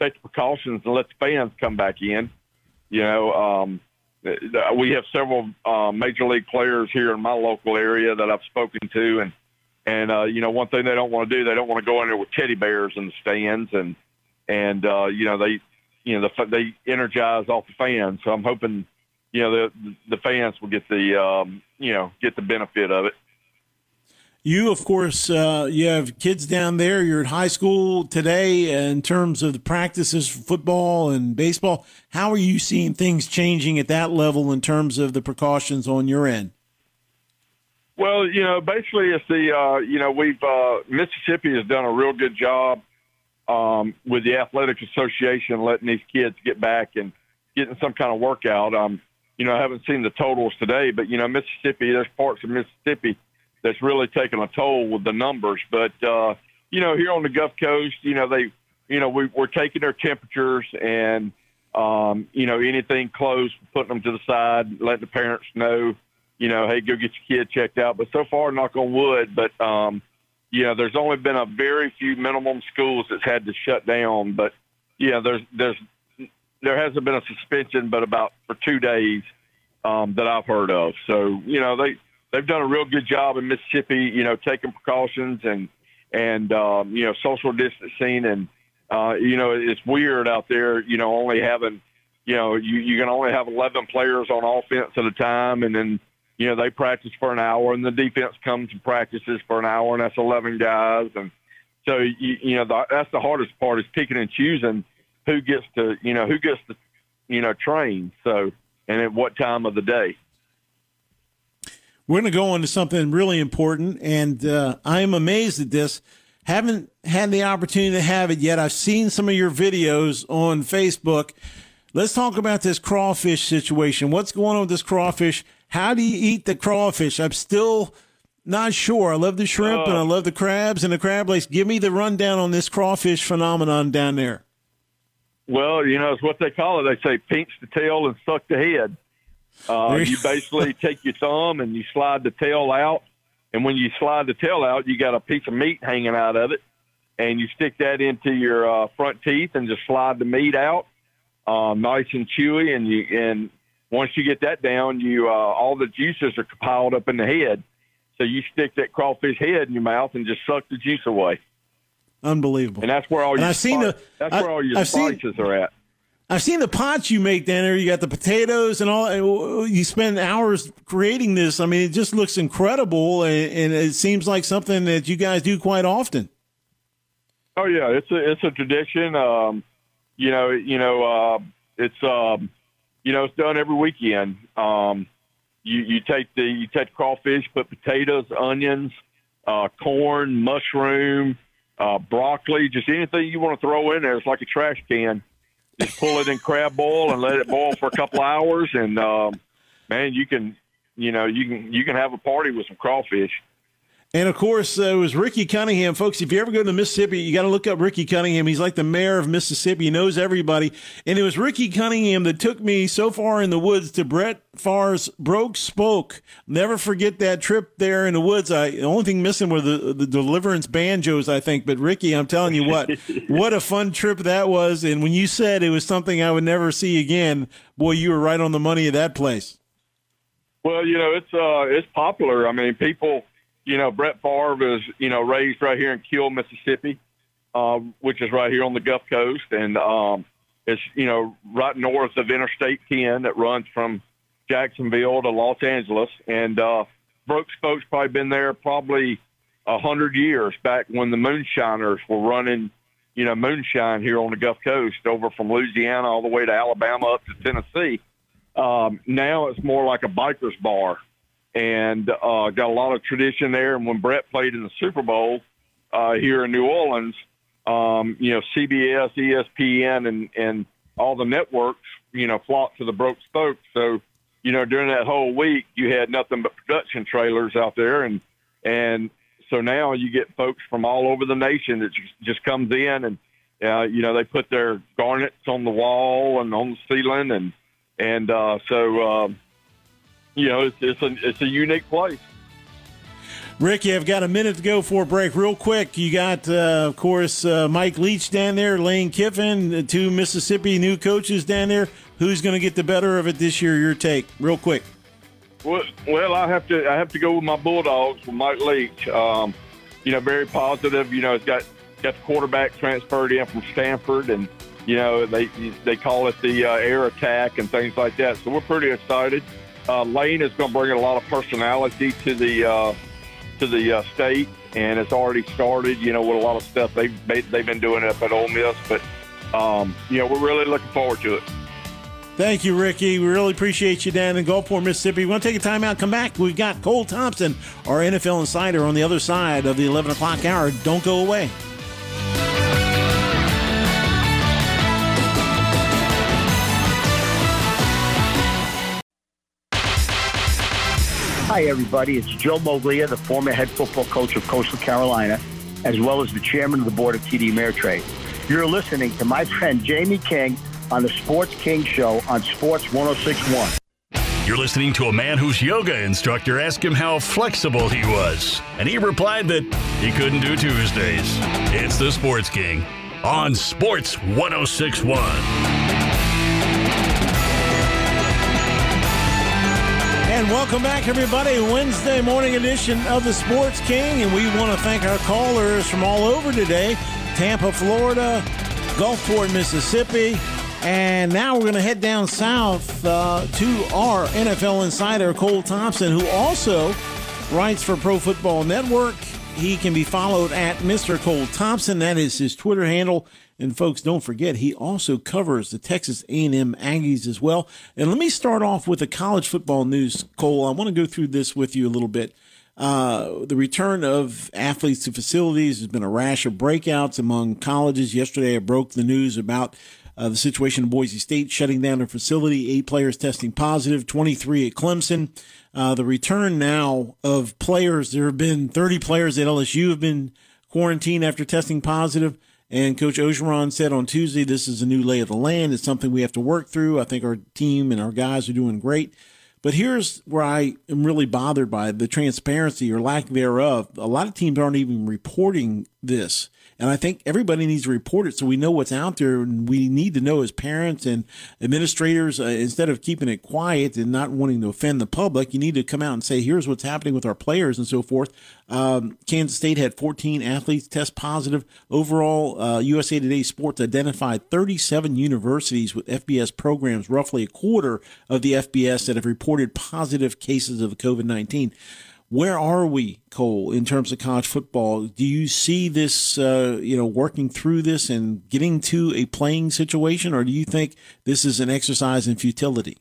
take precautions and let the fans come back in. You know, um, we have several uh, major league players here in my local area that I've spoken to, and and uh, you know, one thing they don't want to do, they don't want to go in there with teddy bears in the stands, and and uh, you know, they you know, the, they energize off the fans. So I'm hoping, you know, the the fans will get the um, you know get the benefit of it. You, of course, uh, you have kids down there. You're at high school today in terms of the practices for football and baseball. How are you seeing things changing at that level in terms of the precautions on your end? Well, you know, basically, it's the uh, you know we've uh, Mississippi has done a real good job um, with the athletic association letting these kids get back and getting some kind of workout. Um, you know, I haven't seen the totals today, but you know, Mississippi, there's parts of Mississippi that's really taking a toll with the numbers. But uh, you know, here on the Gulf Coast, you know, they, you know, we, we're taking their temperatures and um, you know, anything close, putting them to the side, letting the parents know, you know, hey, go get your kid checked out. But so far, knock on wood, but um, you know, there's only been a very few minimum schools that's had to shut down. But yeah, there's there's there hasn't been a suspension, but about for two days um, that I've heard of. So you know, they they've done a real good job in Mississippi. You know, taking precautions and and um, you know, social distancing and uh, you know, it's weird out there. You know, only having you know, you you can only have 11 players on offense at a time, and then you know, they practice for an hour and the defense comes and practices for an hour and that's 11 guys. And so, you, you know, the, that's the hardest part is picking and choosing who gets to, you know, who gets to, you know, train. So, and at what time of the day. We're going to go on to something really important. And uh, I am amazed at this. Haven't had the opportunity to have it yet. I've seen some of your videos on Facebook. Let's talk about this crawfish situation. What's going on with this crawfish? How do you eat the crawfish? I'm still not sure. I love the shrimp uh, and I love the crabs and the crab legs. Give me the rundown on this crawfish phenomenon down there. Well, you know, it's what they call it. They say pinch the tail and suck the head. Uh, you basically take your thumb and you slide the tail out. And when you slide the tail out, you got a piece of meat hanging out of it. And you stick that into your uh, front teeth and just slide the meat out, um, nice and chewy. And you and once you get that down, you uh, all the juices are piled up in the head. So you stick that crawfish head in your mouth and just suck the juice away. Unbelievable. And that's where all your I've seen the, that's I, where all your I've spices seen, are at. I've seen the pots you make there. You got the potatoes and all. You spend hours creating this. I mean, it just looks incredible, and, and it seems like something that you guys do quite often. Oh yeah, it's a it's a tradition. Um, you know, you know, uh, it's um, you know, it's done every weekend. Um, you, you take the you take crawfish, put potatoes, onions, uh, corn, mushroom, uh, broccoli, just anything you want to throw in there. It's like a trash can. Just pull it in crab boil and let it boil for a couple hours, and um, man, you can you know you can you can have a party with some crawfish. And of course, uh, it was Ricky Cunningham, folks. If you ever go to Mississippi, you got to look up Ricky Cunningham. He's like the mayor of Mississippi. He knows everybody. And it was Ricky Cunningham that took me so far in the woods to Brett Favre's Broke Spoke. Never forget that trip there in the woods. I the only thing missing were the the Deliverance banjos, I think. But Ricky, I'm telling you what, what a fun trip that was. And when you said it was something I would never see again, boy, you were right on the money of that place. Well, you know, it's uh, it's popular. I mean, people you know, Brett Favre was, you know, raised right here in Kiln, Mississippi, um, which is right here on the Gulf Coast. And um, it's, you know, right north of Interstate 10 that runs from Jacksonville to Los Angeles. And uh, Broke Spoke's probably been there probably a hundred years back when the moonshiners were running, you know, moonshine here on the Gulf Coast over from Louisiana all the way to Alabama up to Tennessee. Um, now it's more like a biker's bar and uh, got a lot of tradition there. And when Brett played in the Super Bowl uh, here in New Orleans, um, you know, CBS, ESPN, and and all the networks, you know, flocked to the Broke Spoke. So, you know, during that whole week, you had nothing but production trailers out there, and and so now you get folks from all over the nation that just comes in and. Uh, you know, they put their garnets on the wall and on the ceiling, and and uh, so uh, you know, it's, it's, a, it's a unique place. Ricky, I've got a minute to go for a break. Real quick, you got, uh, of course, uh, Mike Leach down there, Lane Kiffin, the two Mississippi new coaches down there. Who's going to get the better of it this year? Your take, real quick. Well, well, I have to I have to go with my Bulldogs with Mike Leach. Um, you know, very positive. You know, it's got got the quarterback transferred in from Stanford, and you know they they call it the uh, air attack and things like that. So we're pretty excited. Uh, Lane is going to bring a lot of personality to the uh, to the uh, state, and it's already started. You know, with a lot of stuff they've they've been doing up at Ole Miss, but um, you know, we're really looking forward to it. Thank you, Ricky. We really appreciate you down in Gulfport, Mississippi. We want to take a time out, come back. We've got Cole Thompson, our NFL insider, on the other side of the 11 o'clock hour. Don't go away. Hi, everybody. It's Joe Moglia, the former head football coach of Coastal Carolina, as well as the chairman of the board of TD Ameritrade. You're listening to my friend Jamie King on the Sports King Show on Sports 1061. You're listening to a man whose yoga instructor asked him how flexible he was, and he replied that he couldn't do Tuesdays. It's the Sports King on Sports 1061. And welcome back, everybody. Wednesday morning edition of the Sports King. And we want to thank our callers from all over today Tampa, Florida, Gulfport, Mississippi. And now we're going to head down south uh, to our NFL insider, Cole Thompson, who also writes for Pro Football Network. He can be followed at Mr. Cole Thompson. That is his Twitter handle. And folks, don't forget, he also covers the Texas A&M Aggies as well. And let me start off with the college football news, Cole. I want to go through this with you a little bit. Uh, the return of athletes to facilities has been a rash of breakouts among colleges. Yesterday, I broke the news about uh, the situation in Boise State shutting down their facility, eight players testing positive, 23 at Clemson. Uh, the return now of players, there have been 30 players at LSU have been quarantined after testing positive. And Coach Orgeron said on Tuesday, this is a new lay of the land. It's something we have to work through. I think our team and our guys are doing great. But here's where I am really bothered by the transparency or lack thereof. A lot of teams aren't even reporting this. And I think everybody needs to report it so we know what's out there. And we need to know as parents and administrators, uh, instead of keeping it quiet and not wanting to offend the public, you need to come out and say, here's what's happening with our players and so forth. Um, Kansas State had 14 athletes test positive. Overall, uh, USA Today Sports identified 37 universities with FBS programs, roughly a quarter of the FBS that have reported positive cases of COVID 19 where are we, Cole, in terms of college football? Do you see this, uh, you know, working through this and getting to a playing situation, or do you think this is an exercise in futility?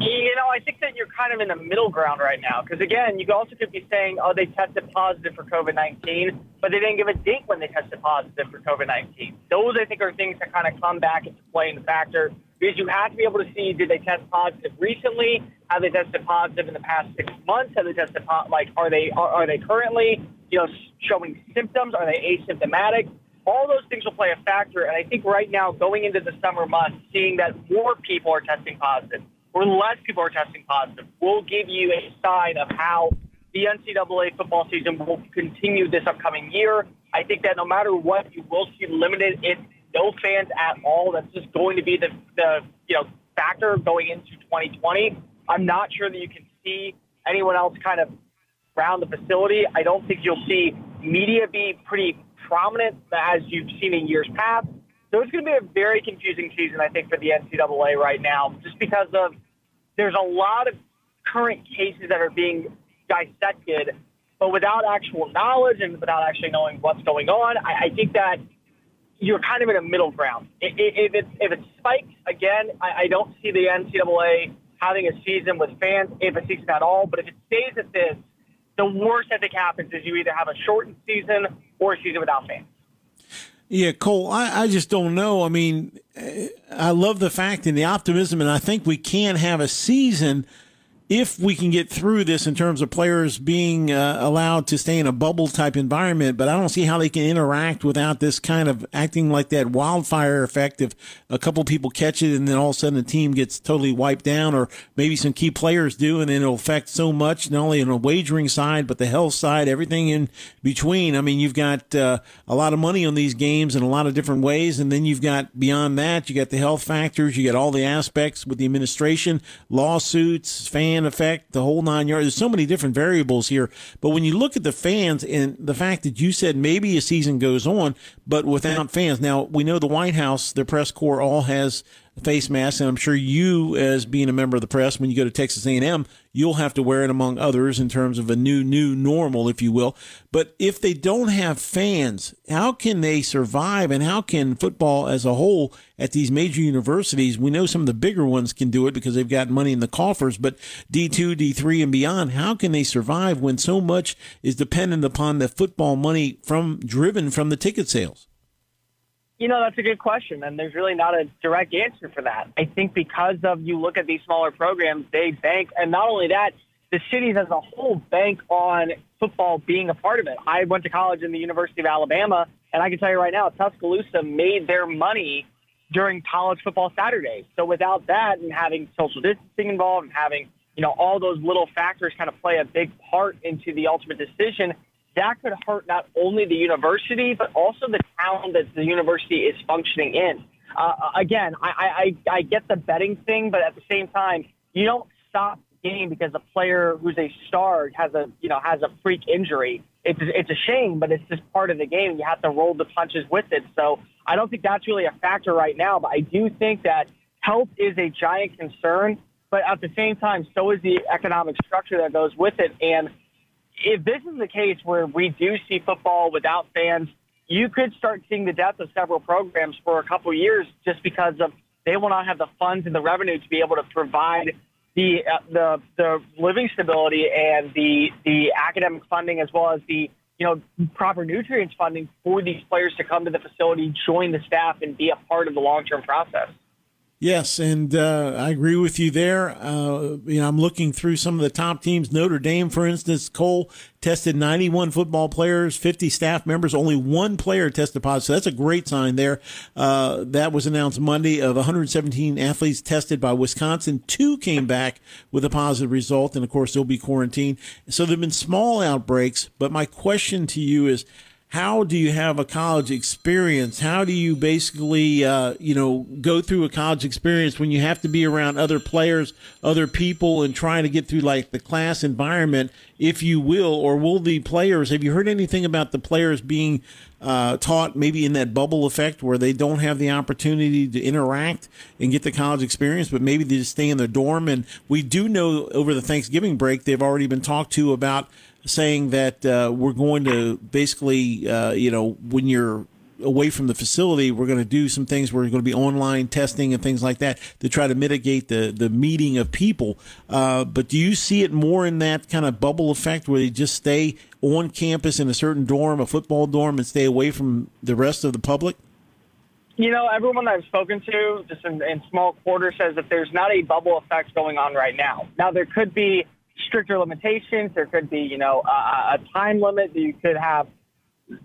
You know, I think that you're kind of in the middle ground right now because, again, you also could be saying, oh, they tested positive for COVID 19, but they didn't give a date when they tested positive for COVID 19. Those, I think, are things that kind of come back into play in the factor because you have to be able to see did they test positive recently? Have they tested positive in the past six months? Have they tested po- like are they are, are they currently you know showing symptoms? Are they asymptomatic? All those things will play a factor, and I think right now going into the summer months, seeing that more people are testing positive or less people are testing positive will give you a sign of how the NCAA football season will continue this upcoming year. I think that no matter what, you will see limited in no fans at all. That's just going to be the, the you know factor going into 2020. I'm not sure that you can see anyone else kind of around the facility. I don't think you'll see media be pretty prominent as you've seen in years past. So it's going to be a very confusing season, I think, for the NCAA right now, just because of there's a lot of current cases that are being dissected, but without actual knowledge and without actually knowing what's going on. I, I think that you're kind of in a middle ground. If it, if it spikes again, I, I don't see the NCAA having a season with fans, if a season at all. But if it stays at this, the worst I think happens is you either have a shortened season or a season without fans. Yeah, Cole, I, I just don't know. I mean, I love the fact and the optimism, and I think we can have a season – if we can get through this in terms of players being uh, allowed to stay in a bubble type environment, but I don't see how they can interact without this kind of acting like that wildfire effect. If a couple people catch it and then all of a sudden the team gets totally wiped down, or maybe some key players do, and then it'll affect so much, not only on the wagering side, but the health side, everything in between. I mean, you've got uh, a lot of money on these games in a lot of different ways. And then you've got beyond that, you got the health factors, you got all the aspects with the administration, lawsuits, fans effect, the whole nine yards. There's so many different variables here. But when you look at the fans and the fact that you said maybe a season goes on, but without fans. Now, we know the White House, the press corps all has face masks, and I'm sure you, as being a member of the press, when you go to Texas A&M, you'll have to wear it among others in terms of a new new normal, if you will. But if they don't have fans, how can they survive, and how can football as a whole at these major universities? We know some of the bigger ones can do it because they've got money in the coffers, but D2, D3, and beyond, how can they survive when so much is dependent upon the football money from driven from the ticket sales? You know, that's a good question, and there's really not a direct answer for that. I think because of you look at these smaller programs, they bank, and not only that, the cities as a whole bank on football being a part of it. I went to college in the University of Alabama, and I can tell you right now, Tuscaloosa made their money during college football Saturday. So without that and having social distancing involved and having, you know, all those little factors kind of play a big part into the ultimate decision, that could hurt not only the university, but also the town that the university is functioning in. Uh, again, I, I, I get the betting thing, but at the same time, you don't stop the game because a player who's a star has a, you know, has a freak injury. It's, it's a shame, but it's just part of the game. You have to roll the punches with it. So I don't think that's really a factor right now, but I do think that health is a giant concern. But at the same time, so is the economic structure that goes with it. And if this is the case where we do see football without fans, you could start seeing the death of several programs for a couple years just because of they will not have the funds and the revenue to be able to provide the uh, the the living stability and the the academic funding as well as the you know proper nutrients funding for these players to come to the facility, join the staff, and be a part of the long term process. Yes, and uh, I agree with you there. Uh, you know, I'm looking through some of the top teams. Notre Dame, for instance, Cole tested 91 football players, 50 staff members. Only one player tested positive. So that's a great sign there. Uh, that was announced Monday. Of 117 athletes tested by Wisconsin, two came back with a positive result, and of course they'll be quarantined. So there've been small outbreaks. But my question to you is how do you have a college experience? How do you basically, uh, you know, go through a college experience when you have to be around other players, other people, and trying to get through like the class environment, if you will, or will the players? Have you heard anything about the players being uh, taught maybe in that bubble effect where they don't have the opportunity to interact and get the college experience, but maybe they just stay in their dorm? And we do know over the Thanksgiving break they've already been talked to about saying that uh, we're going to basically, uh, you know, when you're away from the facility, we're going to do some things. We're going to be online testing and things like that to try to mitigate the the meeting of people. Uh, but do you see it more in that kind of bubble effect where they just stay on campus in a certain dorm, a football dorm, and stay away from the rest of the public? You know, everyone I've spoken to, just in, in small quarters, says that there's not a bubble effect going on right now. Now, there could be stricter limitations. There could be, you know, a, a time limit. You could have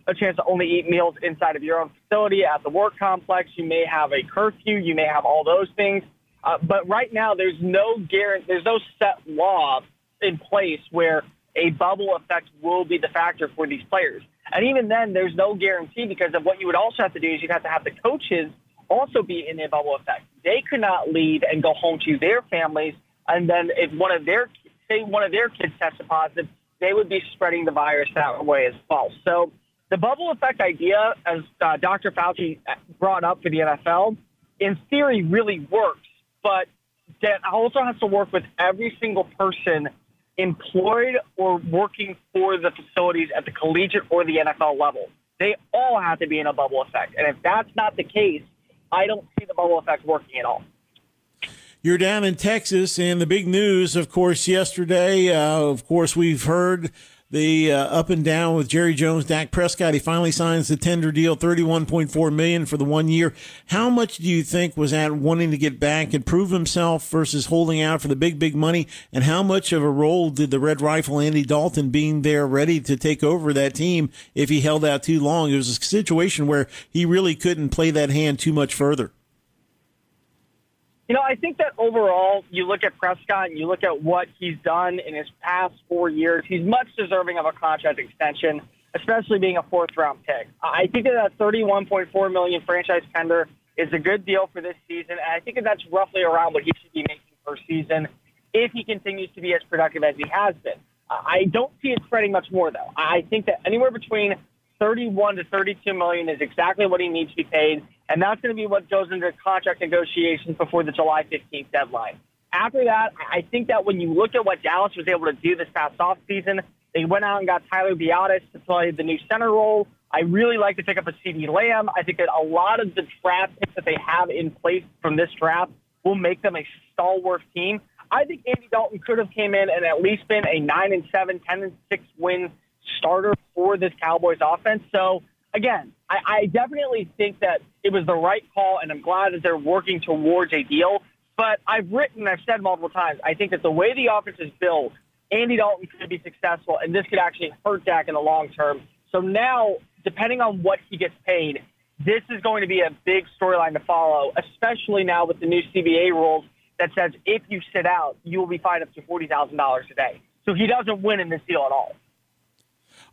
a chance to only eat meals inside of your own facility at the work complex. You may have a curfew. You may have all those things. Uh, but right now, there's no guarantee. There's no set law in place where a bubble effect will be the factor for these players. And even then, there's no guarantee because of what you would also have to do is you'd have to have the coaches also be in a bubble effect. They could not leave and go home to their families. And then if one of their say one of their kids tested positive, they would be spreading the virus that way as well. So the bubble effect idea, as uh, Dr. Fauci brought up for the NFL, in theory really works, but that also has to work with every single person employed or working for the facilities at the collegiate or the NFL level. They all have to be in a bubble effect. And if that's not the case, I don't see the bubble effect working at all. You're down in Texas, and the big news, of course, yesterday, uh, of course, we've heard the uh, up and down with Jerry Jones, Dak Prescott. He finally signs the tender deal, thirty-one point four million for the one year. How much do you think was at wanting to get back and prove himself versus holding out for the big, big money? And how much of a role did the Red Rifle Andy Dalton being there, ready to take over that team if he held out too long? It was a situation where he really couldn't play that hand too much further. You know, I think that overall, you look at Prescott and you look at what he's done in his past four years, he's much deserving of a contract extension, especially being a fourth round pick. I think that that 31.4 million franchise tender is a good deal for this season, and I think that that's roughly around what he should be making per season if he continues to be as productive as he has been. I don't see it spreading much more, though. I think that anywhere between 31 to 32 million is exactly what he needs to be paid, and that's going to be what goes into contract negotiations before the July 15th deadline. After that, I think that when you look at what Dallas was able to do this past offseason, they went out and got Tyler Biadasz to play the new center role. I really like to pick up a CeeDee Lamb. I think that a lot of the draft picks that they have in place from this draft will make them a stalwart team. I think Andy Dalton could have came in and at least been a 9 and 7, 10 and 6 win starter for this Cowboys offense. So again, I, I definitely think that it was the right call, and I'm glad that they're working towards a deal. But I've written, I've said multiple times, I think that the way the offense is built, Andy Dalton could be successful, and this could actually hurt Dak in the long term. So now, depending on what he gets paid, this is going to be a big storyline to follow, especially now with the new CBA rules that says if you sit out, you will be fined up to $40,000 a day. So he doesn't win in this deal at all.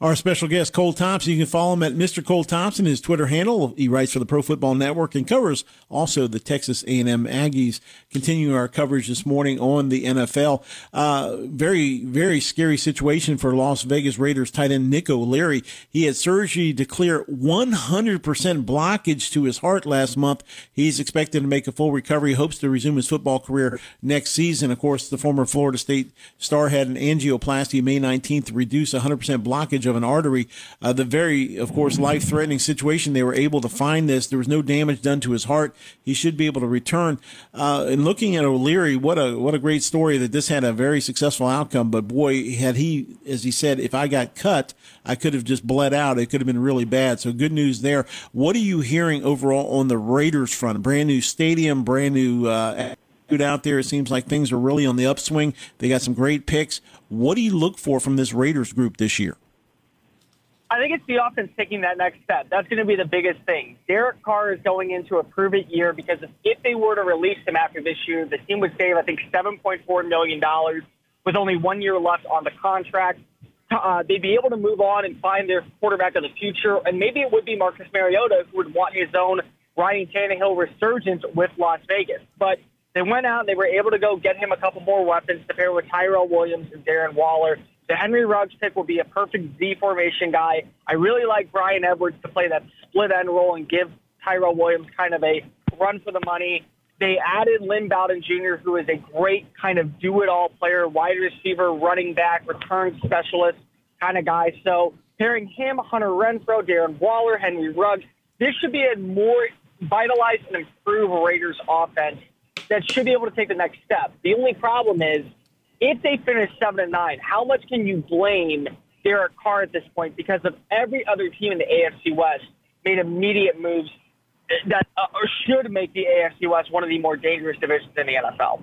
Our special guest, Cole Thompson. You can follow him at Mr. Cole Thompson, his Twitter handle. He writes for the Pro Football Network and covers also the Texas A&M Aggies. Continuing our coverage this morning on the NFL. Uh, very, very scary situation for Las Vegas Raiders tight end Nick O'Leary. He had surgery to clear 100% blockage to his heart last month. He's expected to make a full recovery, hopes to resume his football career next season. Of course, the former Florida State star had an angioplasty May 19th to reduce 100% blockage of an artery. Uh, the very, of course, life threatening situation. They were able to find this. There was no damage done to his heart. He should be able to return. Uh, and looking at O'Leary, what a what a great story that this had a very successful outcome. But boy, had he, as he said, if I got cut, I could have just bled out. It could have been really bad. So good news there. What are you hearing overall on the Raiders front? Brand new stadium, brand new. Uh, out there. It seems like things are really on the upswing. They got some great picks. What do you look for from this Raiders group this year? I think it's the offense taking that next step. That's going to be the biggest thing. Derek Carr is going into a prove it year because if they were to release him after this year, the team would save, I think, $7.4 million with only one year left on the contract. Uh, they'd be able to move on and find their quarterback of the future. And maybe it would be Marcus Mariota who would want his own Ryan Tannehill resurgence with Las Vegas. But they went out and they were able to go get him a couple more weapons to pair with Tyrell Williams and Darren Waller. The Henry Ruggs pick will be a perfect Z formation guy. I really like Bryan Edwards to play that split end role and give Tyrell Williams kind of a run for the money. They added Lynn Bowden Jr., who is a great kind of do it all player, wide receiver, running back, return specialist kind of guy. So pairing him, Hunter Renfrow, Darren Waller, Henry Ruggs, this should be a more vitalized and improved Raiders offense that should be able to take the next step. The only problem is if they finish seven and nine, how much can you blame Derek Carr at this point? Because of every other team in the AFC West made immediate moves that uh, should make the AFC West one of the more dangerous divisions in the NFL.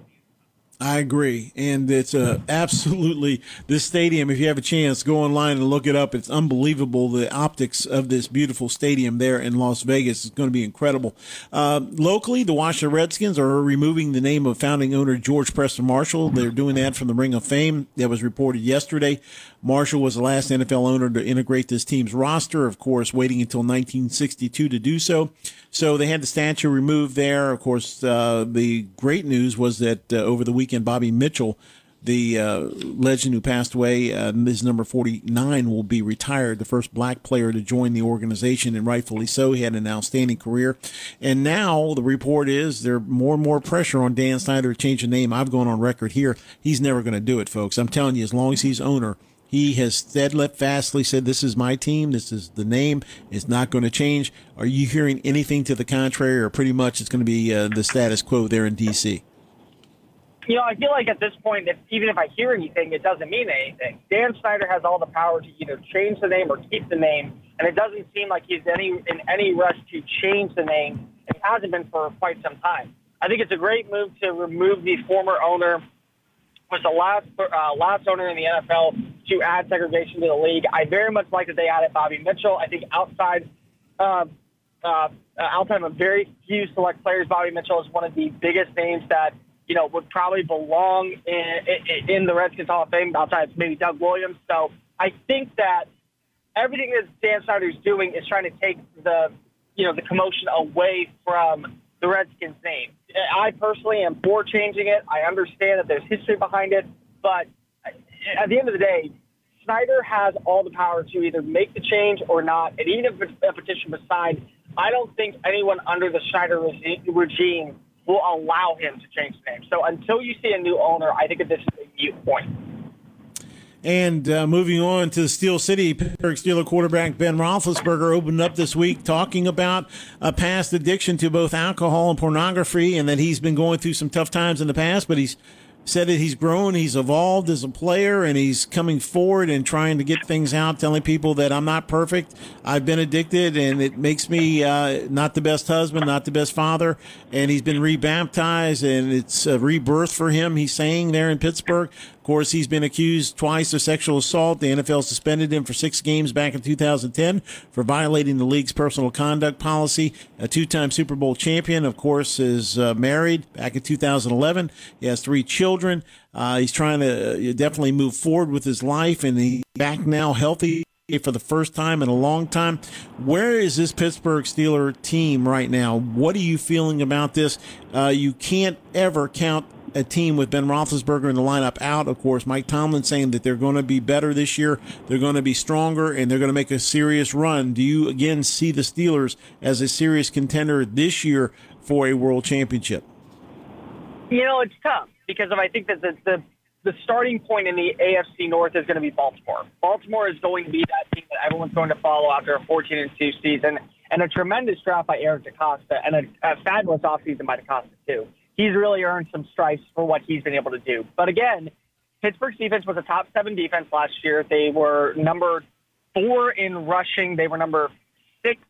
I agree, and it's uh, absolutely this stadium. If you have a chance, go online and look it up. It's unbelievable. The optics of this beautiful stadium there in Las Vegas is going to be incredible. Uh, locally, the Washington Redskins are removing the name of founding owner George Preston Marshall. They're doing that from the Ring of Fame. That was reported yesterday. Marshall was the last NFL owner to integrate this team's roster, of course, waiting until 1962 to do so. So they had the statue removed there. Of course, uh, the great news was that uh, over the weekend, Bobby Mitchell, the uh, legend who passed away, uh, number 49, will be retired, the first black player to join the organization, and rightfully so. He had an outstanding career. And now the report is there more and more pressure on Dan Snyder to change the name. I've gone on record here. He's never going to do it, folks. I'm telling you, as long as he's owner, he has steadfastly said, "This is my team. This is the name. It's not going to change." Are you hearing anything to the contrary, or pretty much it's going to be uh, the status quo there in D.C.? You know, I feel like at this point, if, even if I hear anything, it doesn't mean anything. Dan Snyder has all the power to either change the name or keep the name, and it doesn't seem like he's any in any rush to change the name. It hasn't been for quite some time. I think it's a great move to remove the former owner was the last uh, last owner in the NFL to add segregation to the league. I very much like that they added Bobby Mitchell. I think outside uh, uh, outside of very few select players, Bobby Mitchell is one of the biggest names that you know would probably belong in, in, the Redskins Hall of Fame. Outside maybe Doug Williams. So I think that everything that Dan Snyder is doing is trying to take the you know the commotion away from the Redskins name. I personally am for changing it. I understand that there's history behind it, but at the end of the day, Snyder has all the power to either make the change or not. And even if a petition was signed, I don't think anyone under the Snyder regime will allow him to change the name. So until you see a new owner, I think that this is a mute point. And uh, moving on to Steel City, Pittsburgh Steeler quarterback Ben Roethlisberger opened up this week talking about a past addiction to both alcohol and pornography, and that he's been going through some tough times in the past, but he's said that he's grown, he's evolved as a player, and he's coming forward and trying to get things out, telling people that I'm not perfect. I've been addicted, and it makes me uh, not the best husband, not the best father. And he's been rebaptized, and it's a rebirth for him. He's saying there in Pittsburgh course, he's been accused twice of sexual assault. The NFL suspended him for six games back in 2010 for violating the league's personal conduct policy. A two-time Super Bowl champion, of course, is uh, married back in 2011. He has three children. Uh, he's trying to uh, definitely move forward with his life, and he's back now healthy for the first time in a long time. Where is this Pittsburgh Steeler team right now? What are you feeling about this? Uh, you can't ever count a team with Ben Roethlisberger in the lineup out. Of course, Mike Tomlin saying that they're going to be better this year, they're going to be stronger, and they're going to make a serious run. Do you again see the Steelers as a serious contender this year for a world championship? You know, it's tough because I think that the, the the starting point in the AFC North is going to be Baltimore. Baltimore is going to be that team that everyone's going to follow after a 14 and 2 season and a tremendous draft by Eric DeCosta and a, a fabulous offseason by DeCosta, too. He's really earned some stripes for what he's been able to do. But again, Pittsburgh's defense was a top seven defense last year. They were number four in rushing, they were number six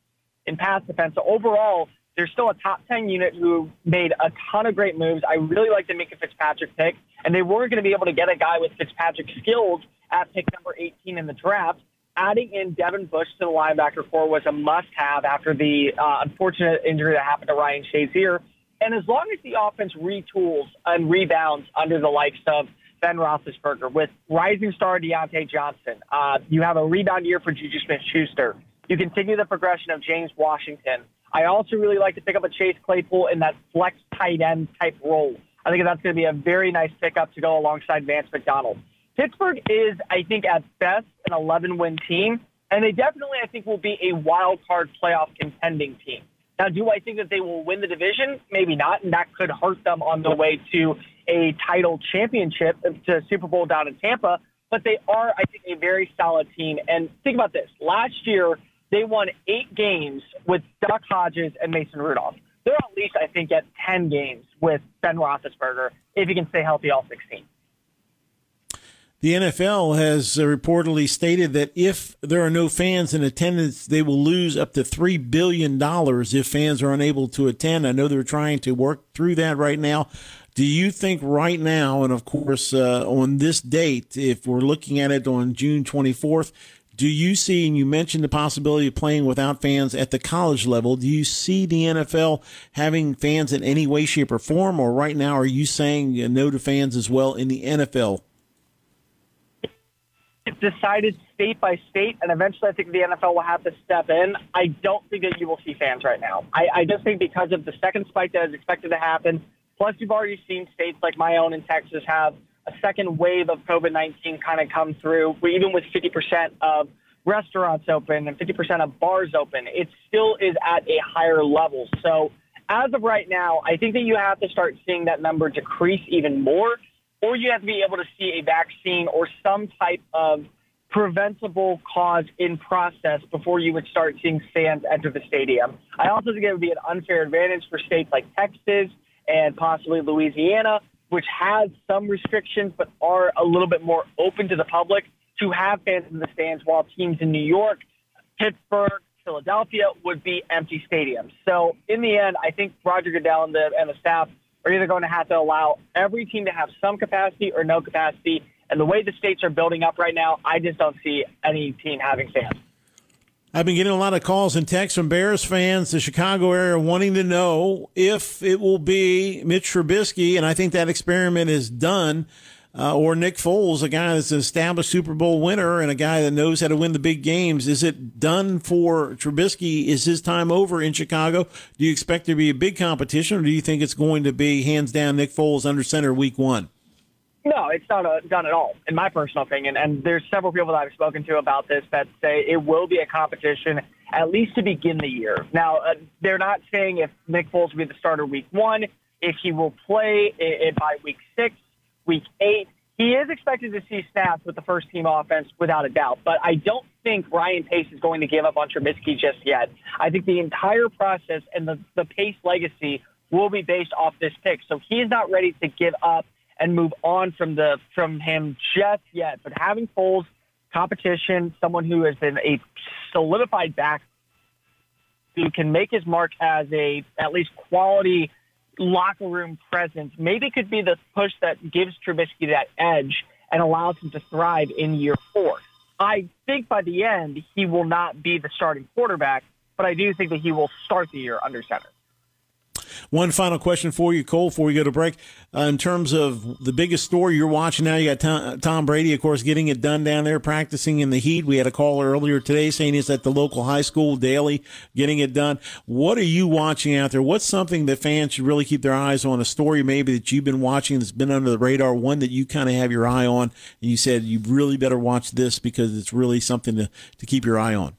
in pass defense. So overall, they're still a top 10 unit who made a ton of great moves. I really like the Minkah Fitzpatrick pick, and they weren't going to be able to get a guy with Fitzpatrick skills at pick number 18 in the draft. Adding in Devin Bush to the linebacker core was a must-have after the uh, unfortunate injury that happened to Ryan Shazier. And as long as the offense retools and rebounds under the likes of Ben Roethlisberger with rising star Diontae Johnson, uh, you have a rebound year for Juju Smith-Schuster. You continue the progression of James Washington. I also really like to pick up a Chase Claypool in that flex tight end type role. I think that's going to be a very nice pickup to go alongside Vance McDonald. Pittsburgh is, I think, at best an 11 win team, and they definitely, I think, will be a wild card playoff contending team. Now, do I think that they will win the division? Maybe not, and that could hurt them on the way to a title championship uh, to Super Bowl down in Tampa. But they are, I think, a very solid team. And think about this: last year they won eight games with Duck Hodges and Mason Rudolph. They're at least, I think, at 10 games with Ben Roethlisberger if he can stay healthy all 16. The NFL has reportedly stated that if there are no fans in attendance, they will lose up to $3 billion if fans are unable to attend. I know they're trying to work through that right now. Do you think right now, and of course uh, on this date, if we're looking at it on June 24th, do you see, and you mentioned the possibility of playing without fans at the college level, do you see the NFL having fans in any way, shape, or form? Or right now, are you saying no to fans as well in the NFL? It's decided state by state, and eventually I think the NFL will have to step in. I don't think that you will see fans right now. I, I just think because of the second spike that is expected to happen, plus you've already seen states like my own in Texas have – a second wave of COVID 19 kind of come through, even with 50% of restaurants open and 50% of bars open, it still is at a higher level. So, as of right now, I think that you have to start seeing that number decrease even more, or you have to be able to see a vaccine or some type of preventable cause in process before you would start seeing fans enter the stadium. I also think it would be an unfair advantage for states like Texas and possibly Louisiana which has some restrictions but are a little bit more open to the public to have fans in the stands, while teams in New York, Pittsburgh, Philadelphia would be empty stadiums. So in the end, I think Roger Goodell and the, and the staff are either going to have to allow every team to have some capacity or no capacity. And the way the states are building up right now, I just don't see any team having fans. I've been getting a lot of calls and texts from Bears fans, the Chicago area, wanting to know if it will be Mitch Trubisky, and I think that experiment is done, uh, or Nick Foles, a guy that's an established Super Bowl winner and a guy that knows how to win the big games. Is it done for Trubisky? Is his time over in Chicago? Do you expect there to be a big competition, or do you think it's going to be hands down Nick Foles under center week one? No, it's not a, done at all, in my personal opinion. And there's several people that I've spoken to about this that say it will be a competition at least to begin the year. Now, uh, they're not saying if Nick Foles will be the starter week one, if he will play it, by week six, week eight. He is expected to see snaps with the first team offense without a doubt, but I don't think Ryan Pace is going to give up on Trubisky just yet. I think the entire process and the, the Pace legacy will be based off this pick. So he is not ready to give up and move on from the from him just yet. But having Foles competition, someone who has been a solidified back who can make his mark as a at least quality locker room presence, maybe could be the push that gives Trubisky that edge and allows him to thrive in year four. I think by the end, he will not be the starting quarterback, but I do think that he will start the year under center. One final question for you, Cole, before we go to break. Uh, in terms of the biggest story you're watching now, you got Tom, Tom, Brady, of course, getting it done down there, practicing in the heat. We had a caller earlier today saying he's at the local high school daily, getting it done. What are you watching out there? What's something that fans should really keep their eyes on? A story maybe that you've been watching that's been under the radar, one that you kind of have your eye on, and you said you really better watch this because it's really something to, to keep your eye on.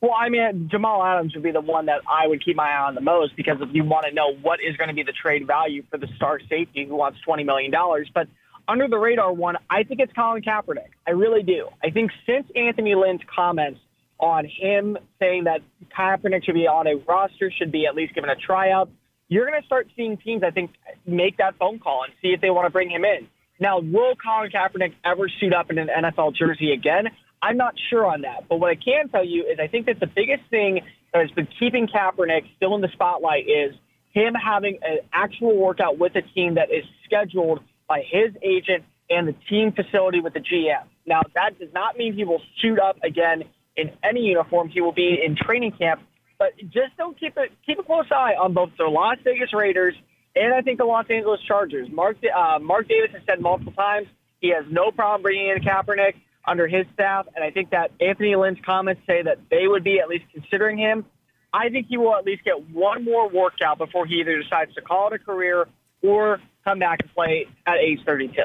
Well, I mean, Jamal Adams would be the one that I would keep my eye on the most because if you want to know what is going to be the trade value for the star safety who wants $20 million. But under the radar one, I think it's Colin Kaepernick. I really do. I think since Anthony Lynn's comments on him saying that Kaepernick should be on a roster, should be at least given a tryout, you're going to start seeing teams, I think, make that phone call and see if they want to bring him in. Now, will Colin Kaepernick ever suit up in an NFL jersey again? I'm not sure on that. But what I can tell you is I think that the biggest thing that has been keeping Kaepernick still in the spotlight is him having an actual workout with a team that is scheduled by his agent and the team facility with the GM. Now, that does not mean he will shoot up again in any uniform. He will be in training camp, but just don't keep it keep a close eye on both the Las Vegas Raiders and I think the Los Angeles Chargers. Mark uh, Mark Davis has said multiple times he has no problem bringing in Kaepernick under his staff, and I think that Anthony Lynn's comments say that they would be at least considering him. I think he will at least get one more workout before he either decides to call it a career or come back and play at age 32.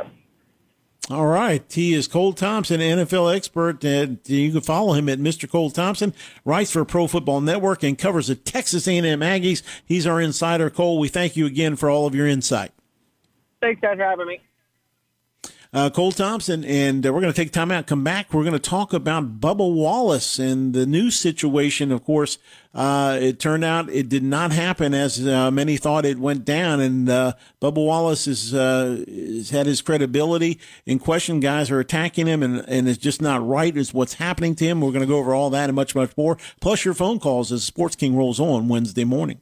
All right. He is Cole Thompson, NFL expert. And you can follow him at Mr. Cole Thompson, writes for Pro Football Network and covers the Texas A&M Aggies. He's our insider. Cole, we thank you again for all of your insight. Thanks, guys, for having me uh, Cole Thompson, and uh, we're going to take time out. Come back. We're going to talk about Bubba Wallace and the new situation. Of course, uh, it turned out it did not happen as uh, many thought it went down, and uh, Bubba Wallace is, uh, has had his credibility in question. Guys are attacking him, and, and it's just not right. Is what's happening to him. We're going to go over all that and much, much more. Plus your phone calls as Sports King rolls on Wednesday morning.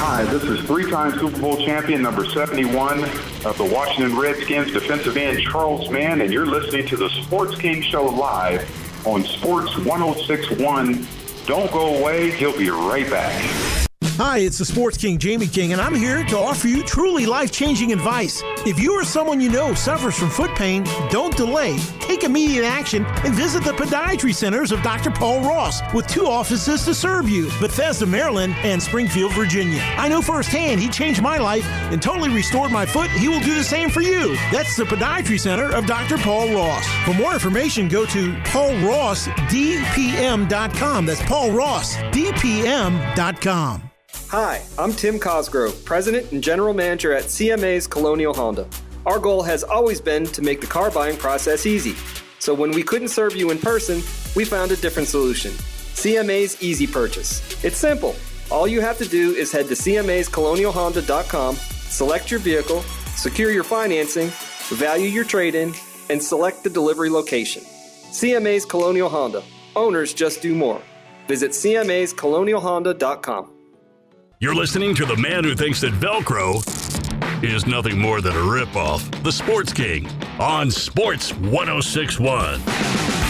Hi, this is three-time Super Bowl champion number 71 of the Washington Redskins defensive end Charles Mann, and you're listening to the Sports King Show live on Sports 1061. Don't go away. He'll be right back. Hi, it's the Sports King, Jamie King, and I'm here to offer you truly life changing advice. If you or someone you know suffers from foot pain, don't delay. Take immediate action and visit the podiatry centers of Dr. Paul Ross with two offices to serve you Bethesda, Maryland, and Springfield, Virginia. I know firsthand he changed my life and totally restored my foot. He will do the same for you. That's the podiatry center of Dr. Paul Ross. For more information, go to paulrossdpm.com. That's paulrossdpm.com. Hi, I'm Tim Cosgrove, President and General Manager at CMA's Colonial Honda. Our goal has always been to make the car buying process easy. So when we couldn't serve you in person, we found a different solution CMA's Easy Purchase. It's simple. All you have to do is head to CMA'sColonialHonda.com, select your vehicle, secure your financing, value your trade in, and select the delivery location. CMA's Colonial Honda. Owners just do more. Visit CMA'sColonialHonda.com. You're listening to the man who thinks that Velcro is nothing more than a ripoff. The Sports King on Sports 1061.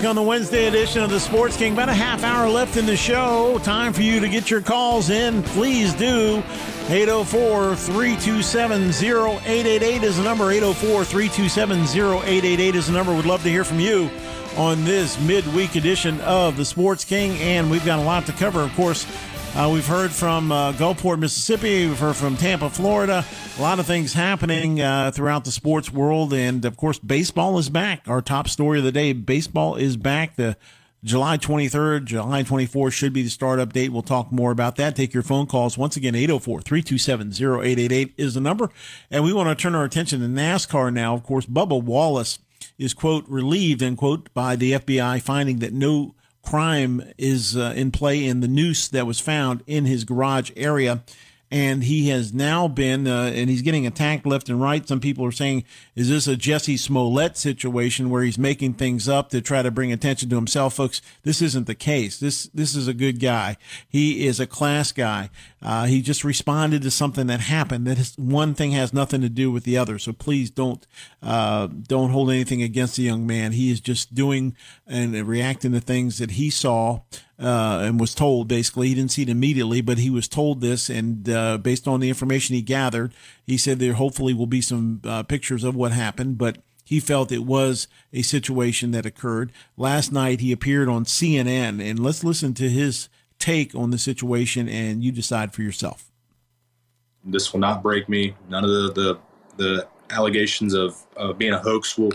Back on the Wednesday edition of the Sports King. About a half hour left in the show. Time for you to get your calls in. Please do. 804 327 0888 is the number. 804 327 0888 is the number. We'd love to hear from you on this midweek edition of the Sports King. And we've got a lot to cover. Of course, uh, we've heard from uh, Gulfport, Mississippi. We've heard from Tampa, Florida. A lot of things happening uh, throughout the sports world. And of course, baseball is back. Our top story of the day baseball is back. The July 23rd, July 24th should be the startup date. We'll talk more about that. Take your phone calls. Once again, 804 327 0888 is the number. And we want to turn our attention to NASCAR now. Of course, Bubba Wallace is, quote, relieved, end quote, by the FBI finding that no crime is uh, in play in the noose that was found in his garage area. And he has now been, uh, and he's getting attacked left and right. Some people are saying, is this a Jesse Smollett situation where he's making things up to try to bring attention to himself? Folks, this isn't the case. This, this is a good guy. He is a class guy. Uh, he just responded to something that happened. That is, one thing has nothing to do with the other. So please don't, uh, don't hold anything against the young man. He is just doing and reacting to things that he saw uh, and was told basically he didn't see it immediately, but he was told this, and uh, based on the information he gathered, he said there hopefully will be some uh, pictures of what happened, but he felt it was a situation that occurred. Last night he appeared on CNN, and let's listen to his take on the situation, and you decide for yourself. This will not break me. None of the the, the allegations of, of being a hoax will,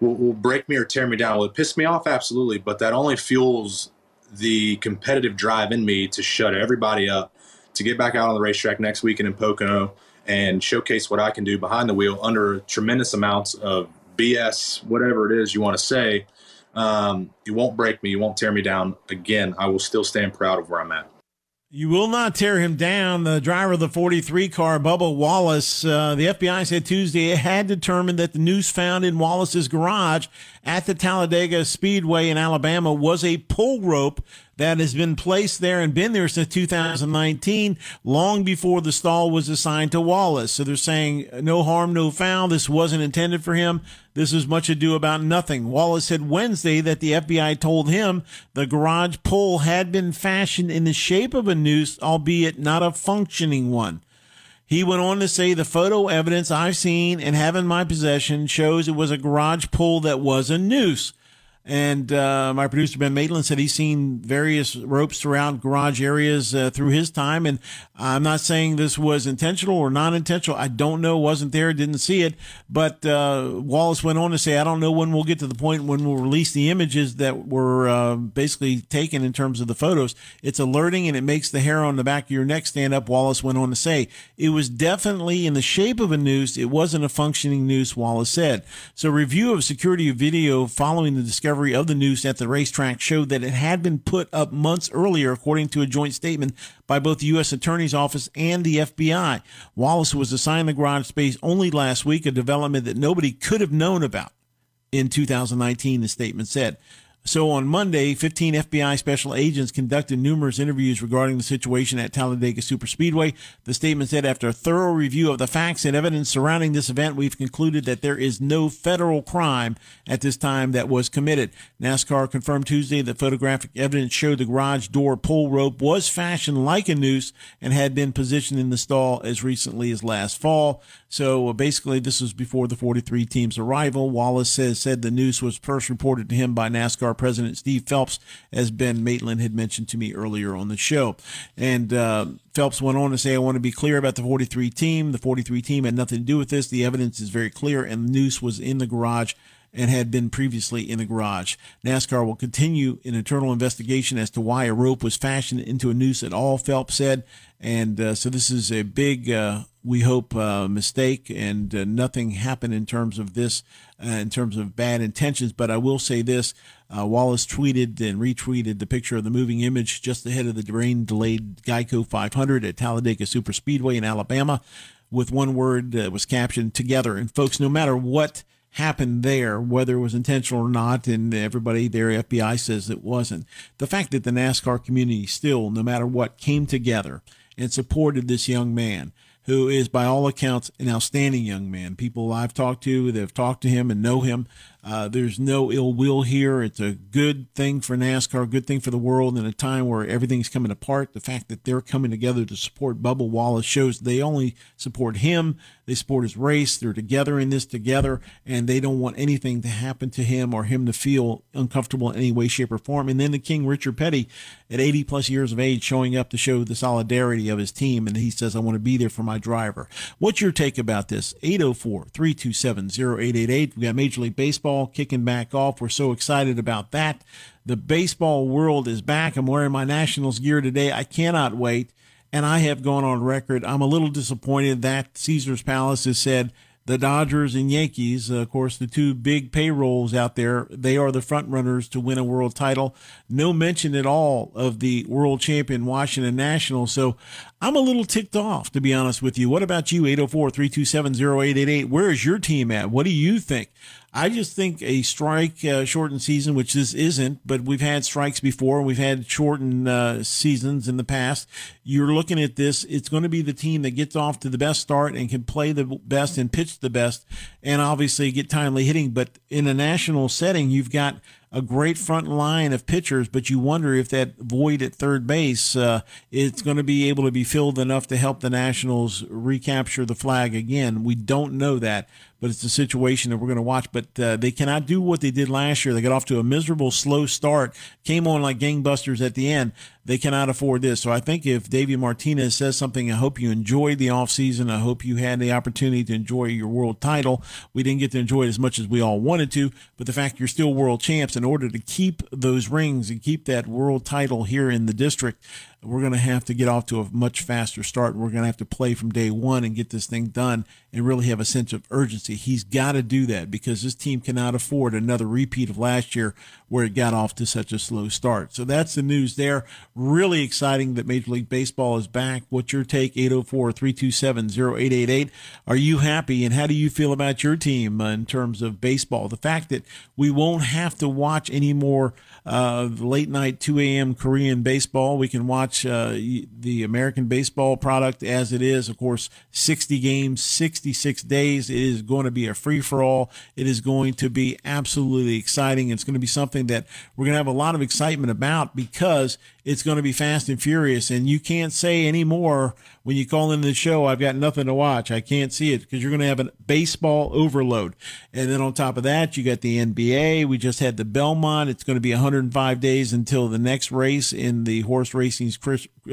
will, will break me or tear me down. Will it piss me off? Absolutely, but that only fuels the competitive drive in me to shut everybody up, to get back out on the racetrack next weekend in Pocono and showcase what I can do behind the wheel under tremendous amounts of BS, whatever it is you want to say. Um, you won't break me. You won't tear me down. Again, I will still stand proud of where I'm at. You will not tear him down. The driver of the 43 car, Bubba Wallace, uh, the FBI said Tuesday it had determined that the noose found in Wallace's garage at the Talladega Speedway in Alabama was a pull rope that has been placed there and been there since 2019, long before the stall was assigned to Wallace. So they're saying no harm, no foul. This wasn't intended for him. This is much ado about nothing. Wallace said Wednesday that the FBI told him the garage pole had been fashioned in the shape of a noose, albeit not a functioning one. He went on to say the photo evidence I've seen and have in my possession shows it was a garage pull that was a noose. And uh, my producer Ben Maitland said he's seen various ropes throughout garage areas uh, through his time. And I'm not saying this was intentional or non intentional. I don't know. Wasn't there. Didn't see it. But uh, Wallace went on to say, I don't know when we'll get to the point when we'll release the images that were uh, basically taken in terms of the photos. It's alerting and it makes the hair on the back of your neck stand up. Wallace went on to say it was definitely in the shape of a noose. It wasn't a functioning noose. Wallace said. So review of security video following the discovery discovery of the noose at the racetrack showed that it had been put up months earlier, according to a joint statement by both the U.S. Attorney's Office and the FBI. Wallace was assigned the garage space only last week, a development that nobody could have known about in 2019, the statement said. So on Monday, 15 FBI special agents conducted numerous interviews regarding the situation at Talladega Superspeedway. The statement said after a thorough review of the facts and evidence surrounding this event, we've concluded that there is no federal crime at this time that was committed. NASCAR confirmed Tuesday that photographic evidence showed the garage door pull rope was fashioned like a noose and had been positioned in the stall as recently as last fall. So uh, basically, this was before the 43 team's arrival. Wallace says said the noose was first reported to him by NASCAR President Steve Phelps, as Ben Maitland had mentioned to me earlier on the show. And uh, Phelps went on to say, "I want to be clear about the 43 team. The 43 team had nothing to do with this. The evidence is very clear, and the noose was in the garage." and had been previously in the garage. NASCAR will continue an internal investigation as to why a rope was fashioned into a noose at all, Phelps said. And uh, so this is a big, uh, we hope, uh, mistake, and uh, nothing happened in terms of this, uh, in terms of bad intentions. But I will say this uh, Wallace tweeted and retweeted the picture of the moving image just ahead of the rain delayed Geico 500 at Talladega Superspeedway in Alabama with one word that was captioned together. And folks, no matter what happened there, whether it was intentional or not, and everybody there, FBI says it wasn't. The fact that the NASCAR community still, no matter what, came together and supported this young man who is, by all accounts, an outstanding young man. People I've talked to that have talked to him and know him uh, there's no ill will here. It's a good thing for NASCAR, good thing for the world in a time where everything's coming apart. The fact that they're coming together to support Bubba Wallace shows they only support him. They support his race. They're together in this together, and they don't want anything to happen to him or him to feel uncomfortable in any way, shape, or form. And then the King, Richard Petty, at 80 plus years of age, showing up to show the solidarity of his team. And he says, I want to be there for my driver. What's your take about this? 804 327 0888. We got Major League baseball kicking back off. We're so excited about that. The baseball world is back. I'm wearing my Nationals gear today. I cannot wait. And I have gone on record. I'm a little disappointed that Caesar's Palace has said the Dodgers and Yankees, of course, the two big payrolls out there, they are the front runners to win a world title. No mention at all of the world champion Washington Nationals. So I'm a little ticked off, to be honest with you. What about you? 804 327 0888. Where is your team at? What do you think? I just think a strike uh, shortened season, which this isn't, but we've had strikes before. We've had shortened uh, seasons in the past. You're looking at this. It's going to be the team that gets off to the best start and can play the best and pitch the best and obviously get timely hitting. But in a national setting, you've got a great front line of pitchers, but you wonder if that void at third base uh, it's going to be able to be filled enough to help the Nationals recapture the flag again. We don't know that, but it's a situation that we're going to watch. But uh, they cannot do what they did last year. They got off to a miserable, slow start, came on like gangbusters at the end. They cannot afford this. So I think if Davey Martinez says something, I hope you enjoyed the offseason. I hope you had the opportunity to enjoy your world title. We didn't get to enjoy it as much as we all wanted to, but the fact you're still world champs, in order to keep those rings and keep that world title here in the district, we're going to have to get off to a much faster start. We're going to have to play from day one and get this thing done and really have a sense of urgency. He's got to do that because this team cannot afford another repeat of last year where it got off to such a slow start. So that's the news there. Really exciting that Major League Baseball is back. What's your take? 804 327 0888. Are you happy and how do you feel about your team in terms of baseball? The fact that we won't have to watch any more uh, late night 2 a.m. Korean baseball. We can watch uh, the American baseball product as it is. Of course, 60 games, 66 days. It is going to be a free for all. It is going to be absolutely exciting. It's going to be something that we're going to have a lot of excitement about because it's going to be fast and furious. And you can't say anymore when you call into the show, I've got nothing to watch. I can't see it because you're going to have a baseball overload. And then on top of that, you got the NBA. We just had the Belmont. It's going to be 105 days until the next race in the horse racing's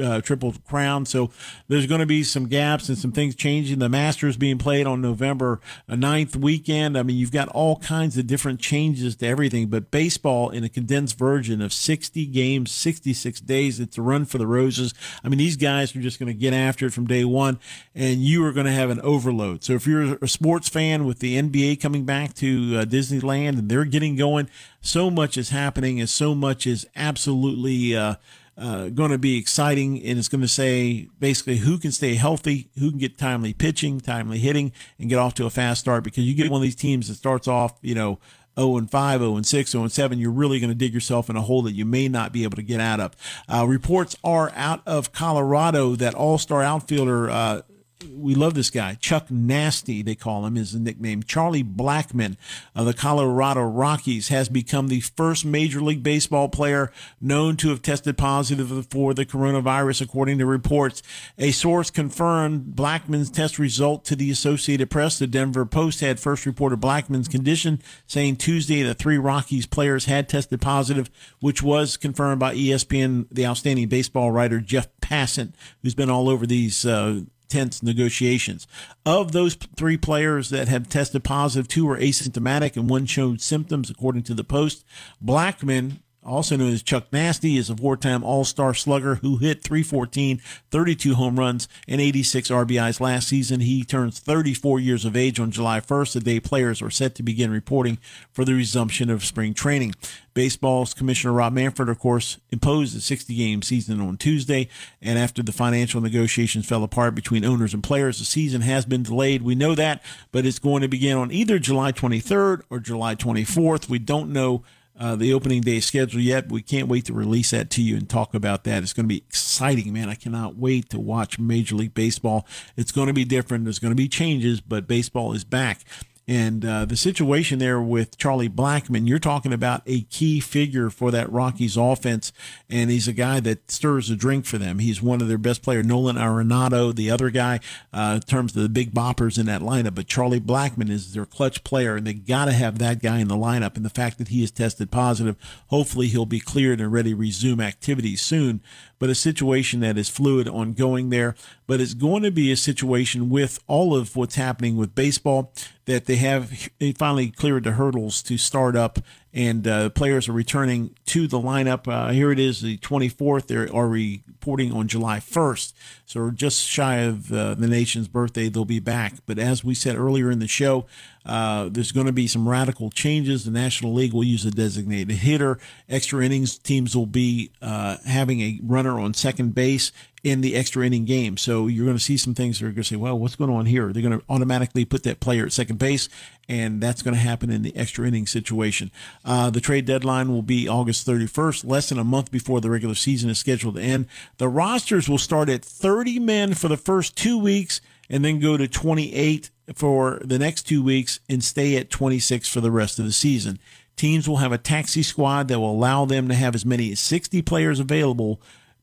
uh, Triple Crown. So there's going to be some gaps and some things changing. The Masters being played on November 9th weekend. I mean, you've got all kinds of different changes to everything, but baseball in a condensed version of 60 games, 66 days. It's a run for the roses. I mean, these guys are just going to get after it from day one, and you are going to have an overload. So if you're a sports fan with the NBA coming back to uh, Disneyland and they're getting going, so much is happening, and so much is absolutely. Uh, uh, going to be exciting, and it's going to say basically who can stay healthy, who can get timely pitching, timely hitting, and get off to a fast start. Because you get one of these teams that starts off, you know, 0 and 5, 0 and 6, 0 and 7, you're really going to dig yourself in a hole that you may not be able to get out of. Uh, reports are out of Colorado that all star outfielder uh, we love this guy. Chuck Nasty, they call him, is the nickname. Charlie Blackmon of the Colorado Rockies has become the first Major League Baseball player known to have tested positive for the coronavirus, according to reports. A source confirmed Blackmon's test result to the Associated Press. The Denver Post had first reported Blackmon's condition, saying Tuesday that three Rockies players had tested positive, which was confirmed by ESPN, the outstanding baseball writer Jeff Passan, who's been all over these. Uh, tense negotiations. Of those three players that have tested positive, two were asymptomatic and one showed symptoms, according to the Post. Blackmon also known as Chuck Nasty, is a four-time All-Star slugger who hit 314, 32 home runs, and 86 RBIs last season. He turns 34 years of age on July 1st, the day players are set to begin reporting for the resumption of spring training. Baseball's Commissioner Rob Manfred, of course, imposed a 60 game season on Tuesday. And after the financial negotiations fell apart between owners and players, the season has been delayed. We know that, but it's going to begin on either July 23rd or July 24th. We don't know uh, the opening day schedule yet. We can't wait to release that to you and talk about that. It's going to be exciting, man. I cannot wait to watch Major League Baseball. It's going to be different. There's going to be changes, but baseball is back. And uh, the situation there with Charlie Blackmon, you're talking about a key figure for that Rockies offense, and he's a guy that stirs a drink for them. He's one of their best players, Nolan Arenado, the other guy, uh, in terms of the big boppers in that lineup. But Charlie Blackmon is their clutch player, and they got to have that guy in the lineup. And the fact that he is tested positive, hopefully he'll be cleared and ready to resume activity soon but a situation that is fluid, ongoing there. But it's going to be a situation with all of what's happening with baseball that they have they finally cleared the hurdles to start up and uh, players are returning to the lineup. Uh, here it is, the 24th. They are reporting on July 1st, so just shy of uh, the nation's birthday. They'll be back. But as we said earlier in the show, uh, there's going to be some radical changes. The National League will use a designated hitter. Extra innings teams will be uh, having a runner on second base in the extra inning game. So you're going to see some things that are going to say, well, what's going on here? They're going to automatically put that player at second base, and that's going to happen in the extra inning situation. Uh, the trade deadline will be August 31st, less than a month before the regular season is scheduled to end. The rosters will start at 30 men for the first two weeks and then go to 28 for the next two weeks and stay at 26 for the rest of the season. Teams will have a taxi squad that will allow them to have as many as 60 players available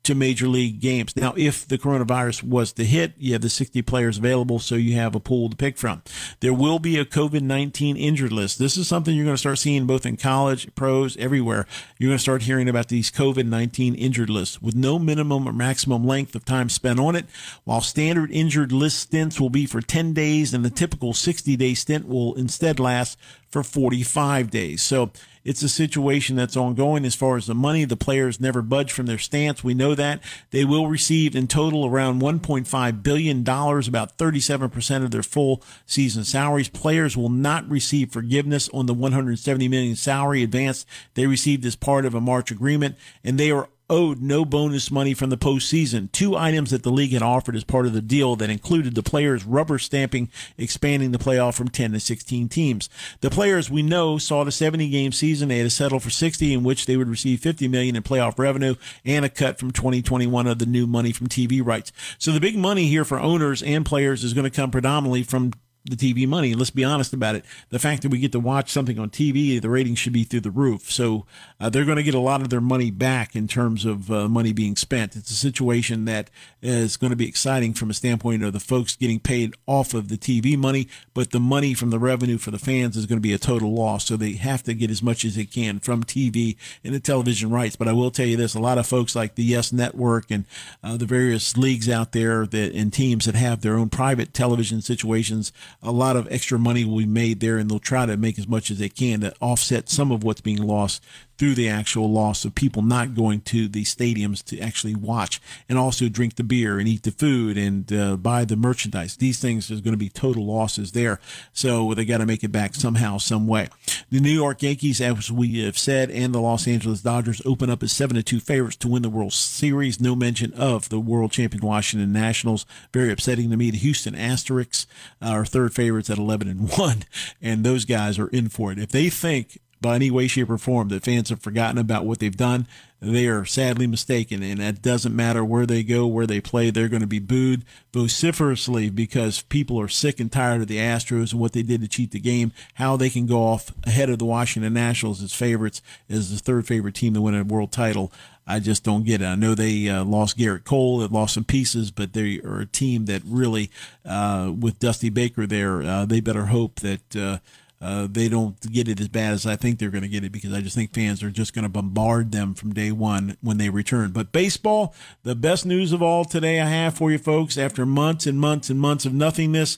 to major league games. Now, if the coronavirus was to hit, you have the 60 players available, so you have a pool to pick from. There will be a COVID 19 injured list. This is something you're going to start seeing both in college, pros, everywhere. You're going to start hearing about these COVID 19 injured lists with no minimum or maximum length of time spent on it. While standard injured list stints will be for 10 days, and the typical 60 day stint will instead last for 45 days. So it's a situation that's ongoing as far as the money. The players never budge from their stance. We know that they will receive in total around 1.5 billion dollars, about 37% of their full season salaries. Players will not receive forgiveness on the 170 million salary advance they received as part of a March agreement, and they are owed no bonus money from the postseason. Two items that the league had offered as part of the deal that included the players rubber stamping expanding the playoff from 10 to 16 teams. The players we know saw the 70 game season. They had to settle for 60 in which they would receive 50 million in playoff revenue and a cut from 2021 of the new money from TV rights. So the big money here for owners and players is going to come predominantly from the TV money. And Let's be honest about it. The fact that we get to watch something on TV, the ratings should be through the roof. So uh, they're going to get a lot of their money back in terms of uh, money being spent. It's a situation that is going to be exciting from a standpoint of the folks getting paid off of the TV money, but the money from the revenue for the fans is going to be a total loss. So they have to get as much as they can from TV and the television rights. But I will tell you this: a lot of folks like the Yes Network and uh, the various leagues out there that and teams that have their own private television situations a lot of extra money will be made there, and they'll try to make as much as they can to offset some of what's being lost through the actual loss of people not going to the stadiums to actually watch and also drink the beer and eat the food and uh, buy the merchandise. These things is going to be total losses there. So they got to make it back somehow, some way. The New York Yankees, as we have said, and the Los Angeles Dodgers open up as seven to two favorites to win the World Series. No mention of the world champion Washington Nationals. Very upsetting to me. The Houston Asterix are third favorites at 11 and one, and those guys are in for it. If they think by any way, shape, or form that fans have forgotten about what they've done, they are sadly mistaken. And that doesn't matter where they go, where they play, they're going to be booed vociferously because people are sick and tired of the Astros and what they did to cheat the game, how they can go off ahead of the Washington Nationals as favorites, as the third favorite team to win a world title. I just don't get it. I know they uh, lost Gerrit Cole, they lost some pieces, but they are a team that really, uh, with Dusty Baker there, uh, they better hope that uh, they don't get it as bad as I think they're going to get it because I just think fans are just going to bombard them from day one when they return. But baseball, the best news of all today I have for you folks after months and months and months of nothingness,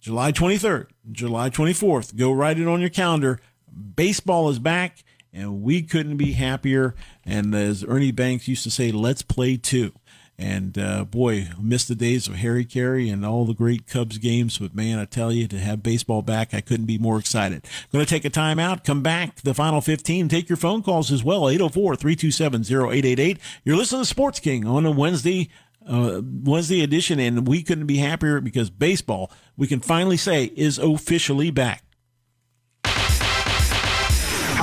July 23rd, July 24th, go write it on your calendar. Baseball is back and we couldn't be happier. And as Ernie Banks used to say, let's play two. And uh, boy, missed the days of Harry Caray and all the great Cubs games. But man, I tell you, to have baseball back, I couldn't be more excited. Going to take a time out, come back, the final 15, take your phone calls as well, 804 327 0888. You're listening to Sports King on a Wednesday. Uh, Wednesday edition, and we couldn't be happier because baseball, we can finally say, is officially back.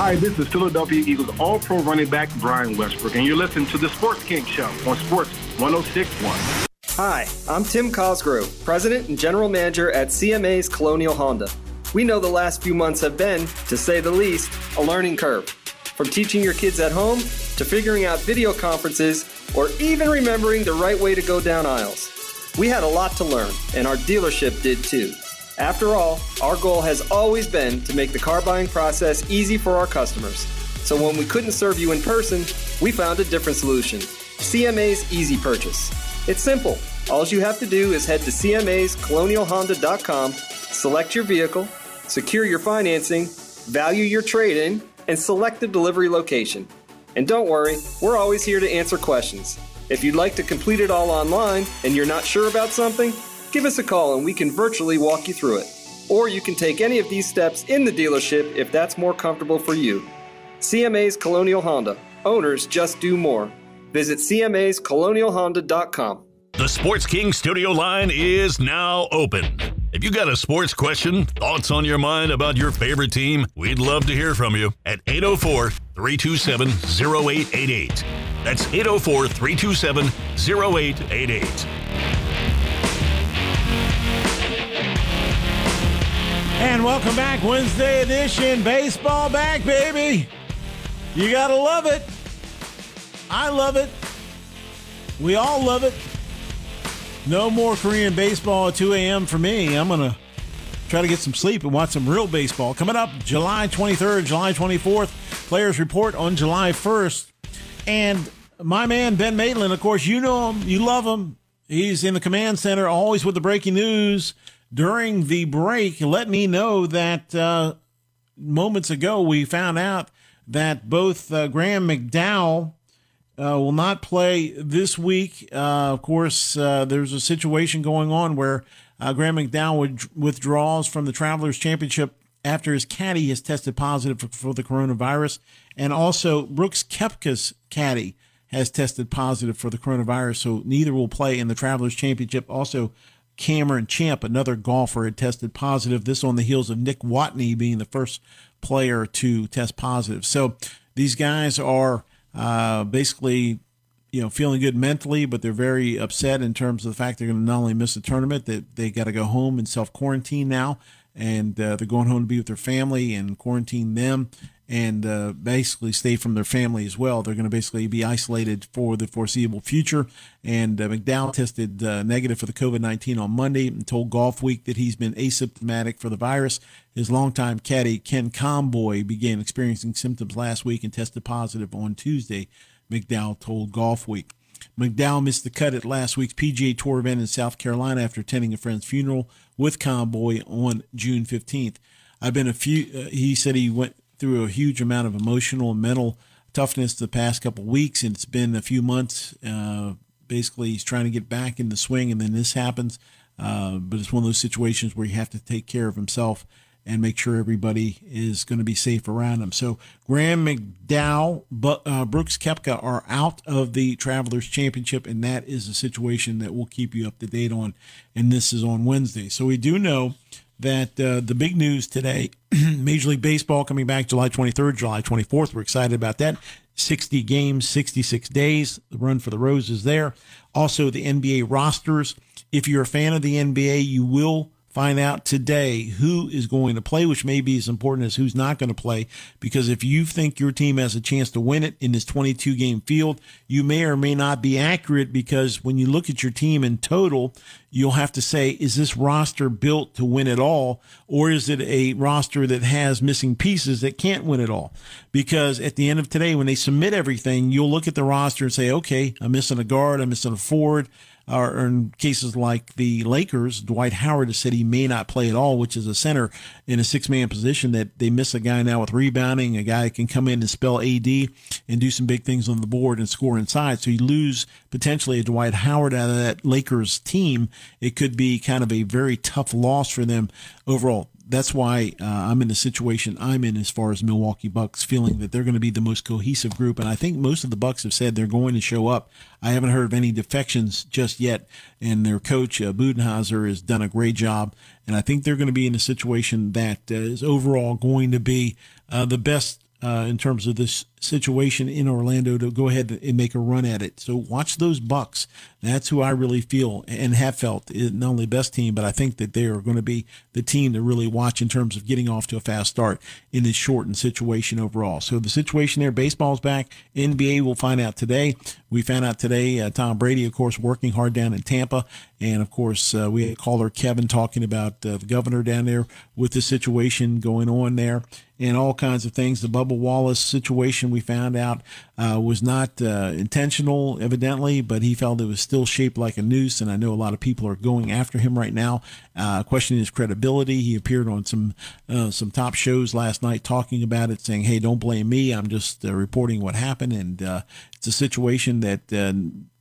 Hi, this is Philadelphia Eagles All Pro running back Brian Westbrook, and you're listening to the Sports King Show on Sports 1061. Hi, I'm Tim Cosgrove, President and General Manager at CMA's Colonial Honda. We know the last few months have been, to say the least, a learning curve. From teaching your kids at home to figuring out video conferences or even remembering the right way to go down aisles. We had a lot to learn, and our dealership did too. After all, our goal has always been to make the car buying process easy for our customers. So when we couldn't serve you in person, we found a different solution CMA's Easy Purchase. It's simple. All you have to do is head to CMA'sColonialHonda.com, select your vehicle, secure your financing, value your trade in, and select the delivery location. And don't worry, we're always here to answer questions. If you'd like to complete it all online and you're not sure about something, give us a call and we can virtually walk you through it. Or you can take any of these steps in the dealership if that's more comfortable for you. CMA's Colonial Honda. Owners just do more. Visit CMA's CMA'sColonialHonda.com. The Sports King studio line is now open. If you got a sports question, thoughts on your mind about your favorite team, we'd love to hear from you at 804 327 0888. That's 804 327 0888. And welcome back, Wednesday edition. Baseball back, baby. You got to love it. I love it. We all love it. No more Korean baseball at 2 a.m. for me. I'm going to try to get some sleep and watch some real baseball. Coming up July 23rd, July 24th, players report on July 1st. And my man, Ben Maitland, of course, you know him, you love him. He's in the command center, always with the breaking news. During the break, let me know that uh, moments ago we found out that both uh, Graham McDowell uh, will not play this week. Uh, of course, uh, there's a situation going on where uh, Graham McDowell withdraws from the Travelers Championship after his caddy has tested positive for, for the coronavirus. And also, Brooks Koepka's caddy has tested positive for the coronavirus, so neither will play in the Travelers Championship. Also, Cameron Champ, another golfer, had tested positive. This on the heels of Nick Watney being the first player to test positive. So these guys are uh, basically, you know, feeling good mentally, but they're very upset in terms of the fact they're going to not only miss the tournament, that they, got to go home and self quarantine now, and uh, they're going home to be with their family and quarantine them and uh, basically stay from their family as well. They're going to basically be isolated for the foreseeable future. And uh, McDowell tested uh, negative for the COVID 19 on Monday and told Golf Week that he's been asymptomatic for the virus. His longtime caddy, Ken Comboy, began experiencing symptoms last week and tested positive on Tuesday, McDowell told Golf Week. McDowell missed the cut at last week's PGA Tour event in South Carolina after attending a friend's funeral with Comboy on June 15th. I've been a few, uh, he said he went through a huge amount of emotional and mental toughness the past couple weeks, and it's been a few months. Uh, basically, he's trying to get back in the swing, and then this happens. Uh, but it's one of those situations where you have to take care of himself and make sure everybody is going to be safe around him. So Graham McDowell, but uh, Brooks Koepka are out of the Travelers Championship, and that is a situation that we'll keep you up to date on. And this is on Wednesday. So we do know that uh, the big news today Major League Baseball coming back July 23rd, July 24th. We're excited about that. 60 games, 66 days. The run for the Roses there. Also, the NBA rosters. If you're a fan of the NBA, you will find out today who is going to play, which may be as important as who's not going to play. Because if you think your team has a chance to win it in this 22 game field, you may or may not be accurate because when you look at your team in total, you'll have to say, is this roster built to win it all? Or is it a roster that has missing pieces that can't win it all? Because at the end of today, when they submit everything, you'll look at the roster and say, okay, I'm missing a guard, I'm missing a forward or in cases like the Lakers, Dwight Howard has said he may not play at all, which is a center in a six man position that they miss a guy now with rebounding, a guy that can come in and spell AD and do some big things on the board and score inside. So you lose potentially a Dwight Howard out of that Lakers team. It could be kind of a very tough loss for them overall that's why uh, I'm in the situation I'm in as far as Milwaukee Bucks, feeling that they're going to be the most cohesive group. And I think most of the Bucks have said they're going to show up. I haven't heard of any defections just yet, and their coach uh, Budenholzer has done a great job. And I think they're going to be in a situation that uh, is overall going to be uh, the best uh, in terms of this situation in Orlando to go ahead and make a run at it. So watch those Bucks. That's who I really feel and have felt not only best team, but I think that they are going to be the team to really watch in terms of getting off to a fast start in this shortened situation overall. So the situation there, baseball's back. NBA will find out today. We found out today, uh, Tom Brady, of course, working hard down in Tampa. And of course, uh, we had caller Kevin talking about uh, the governor down there with the situation going on there and all kinds of things. The Bubba Wallace situation we found out uh, was not uh, intentional, evidently, but he felt it was still shaped like a noose. And I know a lot of people are going after him right now, uh, questioning his credibility. He appeared on some uh, some top shows last night talking about it, saying, "Hey, don't blame me. I'm just uh, reporting what happened." And uh, it's a situation that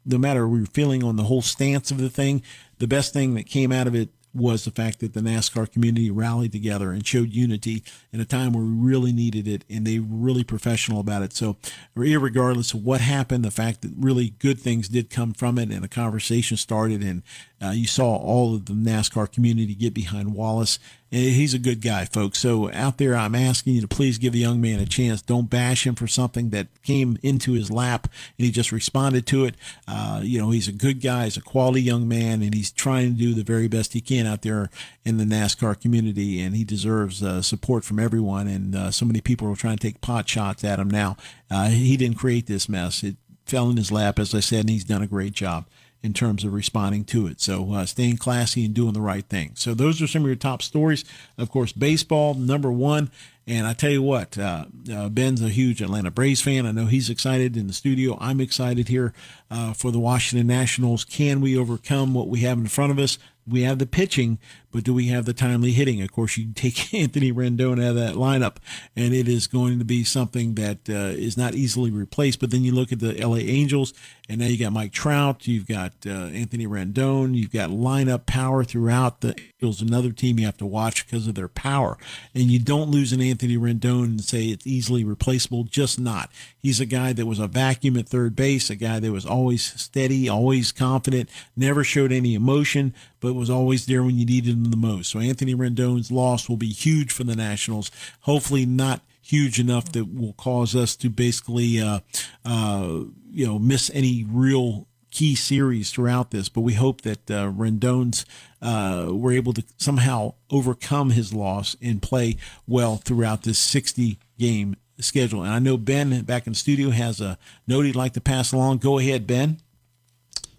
no matter what you're feeling on the whole stance of the thing, the best thing that came out of it was the fact that the NASCAR community rallied together and showed unity in a time where we really needed it, and they were really professional about it. So, regardless of what happened, the fact that really good things did come from it, and a conversation started, and uh, you saw all of the NASCAR community get behind Wallace he's a good guy, folks. So out there, I'm asking you to please give the young man a chance. Don't bash him for something that came into his lap and he just responded to it. Uh, you know, he's a good guy. He's a quality young man, and he's trying to do the very best he can out there in the NASCAR community, and he deserves uh, support from everyone. And uh, so many people are trying to take pot shots at him now. Uh, he didn't create this mess. It fell in his lap, as I said, and he's done a great job in terms of responding to it. So uh, staying classy and doing the right thing. So those are some of your top stories. Of course, baseball number one. And I tell you what, uh, uh, Ben's a huge Atlanta Braves fan. I know he's excited in the studio. I'm excited here uh, for the Washington Nationals. Can we overcome what we have in front of us? We have the pitching, but do we have the timely hitting? Of course, you take Anthony Rendon out of that lineup, and it is going to be something that uh, is not easily replaced. But then you look at the LA Angels, and now you got Mike Trout, you've got uh, Anthony Rendon, you've got lineup power throughout the Angels. Another team you have to watch because of their power, and you don't lose an Anthony Rendon and say it's easily replaceable. Just not. He's a guy that was a vacuum at third base, a guy that was always steady, always confident, never showed any emotion, but was always there when you needed him the most. So Anthony Rendon's loss will be huge for the Nationals. Hopefully not huge enough that will cause us to basically, uh, uh, you know, miss any real key series throughout this. But we hope that uh, Rendon's uh, were able to somehow overcome his loss and play well throughout this 60 game schedule. And I know Ben back in the studio has a note he'd like to pass along. Go ahead, Ben.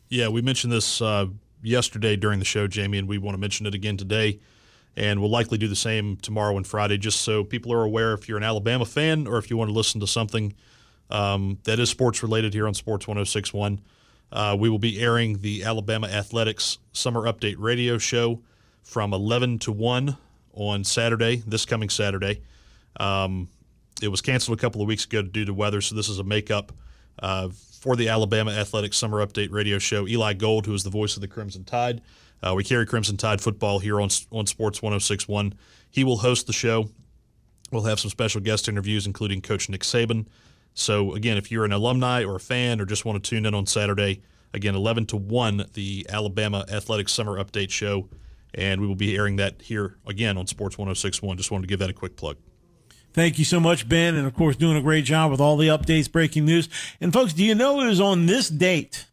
Yeah, we mentioned this uh, yesterday during the show, Jamie, and we want to mention it again today. And we'll likely do the same tomorrow and Friday, just so people are aware if you're an Alabama fan or if you want to listen to something um, that is sports related here on Sports 1061. Uh, we will be airing the Alabama Athletics Summer Update radio show from 11 to 1 on Saturday, this coming Saturday. Um, it was canceled a couple of weeks ago due to weather, so this is a makeup uh, for the Alabama Athletics Summer Update radio show. Eli Gold, who is the voice of the Crimson Tide, uh, we carry Crimson Tide football here on on Sports 106.1. He will host the show. We'll have some special guest interviews, including Coach Nick Saban. So again, if you're an alumni or a fan or just want to tune in on Saturday, again 11 to 1, the Alabama Athletics Summer Update show, and we will be airing that here again on Sports 106.1. Just wanted to give that a quick plug. Thank you so much, Ben, and of course, doing a great job with all the updates, breaking news. And folks, do you know it was on this date,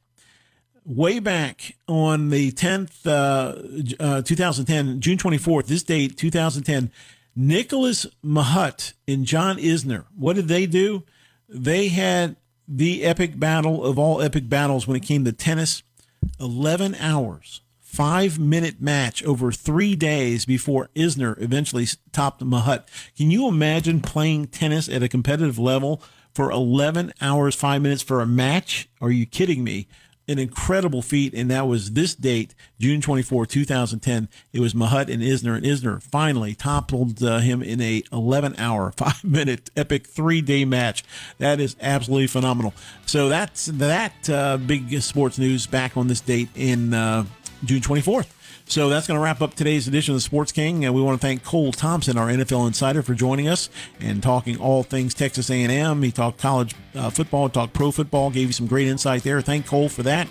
way back on the 10th, uh, uh, 2010, June 24th, this date, 2010, Nicolas Mahut and John Isner, what did they do? They had the epic battle of all epic battles when it came to tennis 11 hours five minute match over three days before Isner eventually topped Mahut. Can you imagine playing tennis at a competitive level for 11 hours, five minutes for a match? Are you kidding me? An incredible feat, and that was this date, June 24, 2010. It was Mahut and Isner, and Isner finally toppled uh, him in a 11 hour, five minute epic three day match. That is absolutely phenomenal. So that's that uh, big sports news back on this date in uh, June 24th. So that's going to wrap up today's edition of the Sports King. And we want to thank Cole Thompson, our NFL insider, for joining us and talking all things Texas A&M. He talked college uh, football, talked pro football, gave you some great insight there. Thank Cole for that.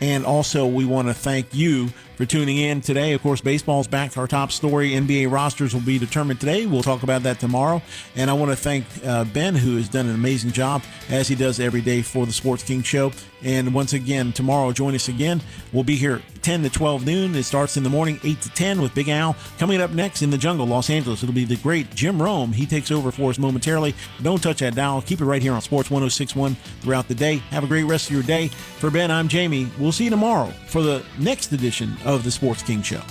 And also, we want to thank you for tuning in today. Of course, baseball's back. Our top story NBA rosters will be determined today. We'll talk about that tomorrow. And I want to thank uh, Ben, who has done an amazing job, as he does every day for the Sports King Show. And once again, tomorrow, join us again. We'll be here 10 to 12 noon. It starts in the morning, 8 to 10 with Big Al. Coming up next in the jungle, Los Angeles, it'll be the great Jim Rome. He takes over for us momentarily. Don't touch that dial. Keep it right here on Sports 1061 throughout the day. Have a great rest of your day. For Ben, I'm Jamie. We'll see you tomorrow for the next edition of the Sports King Show.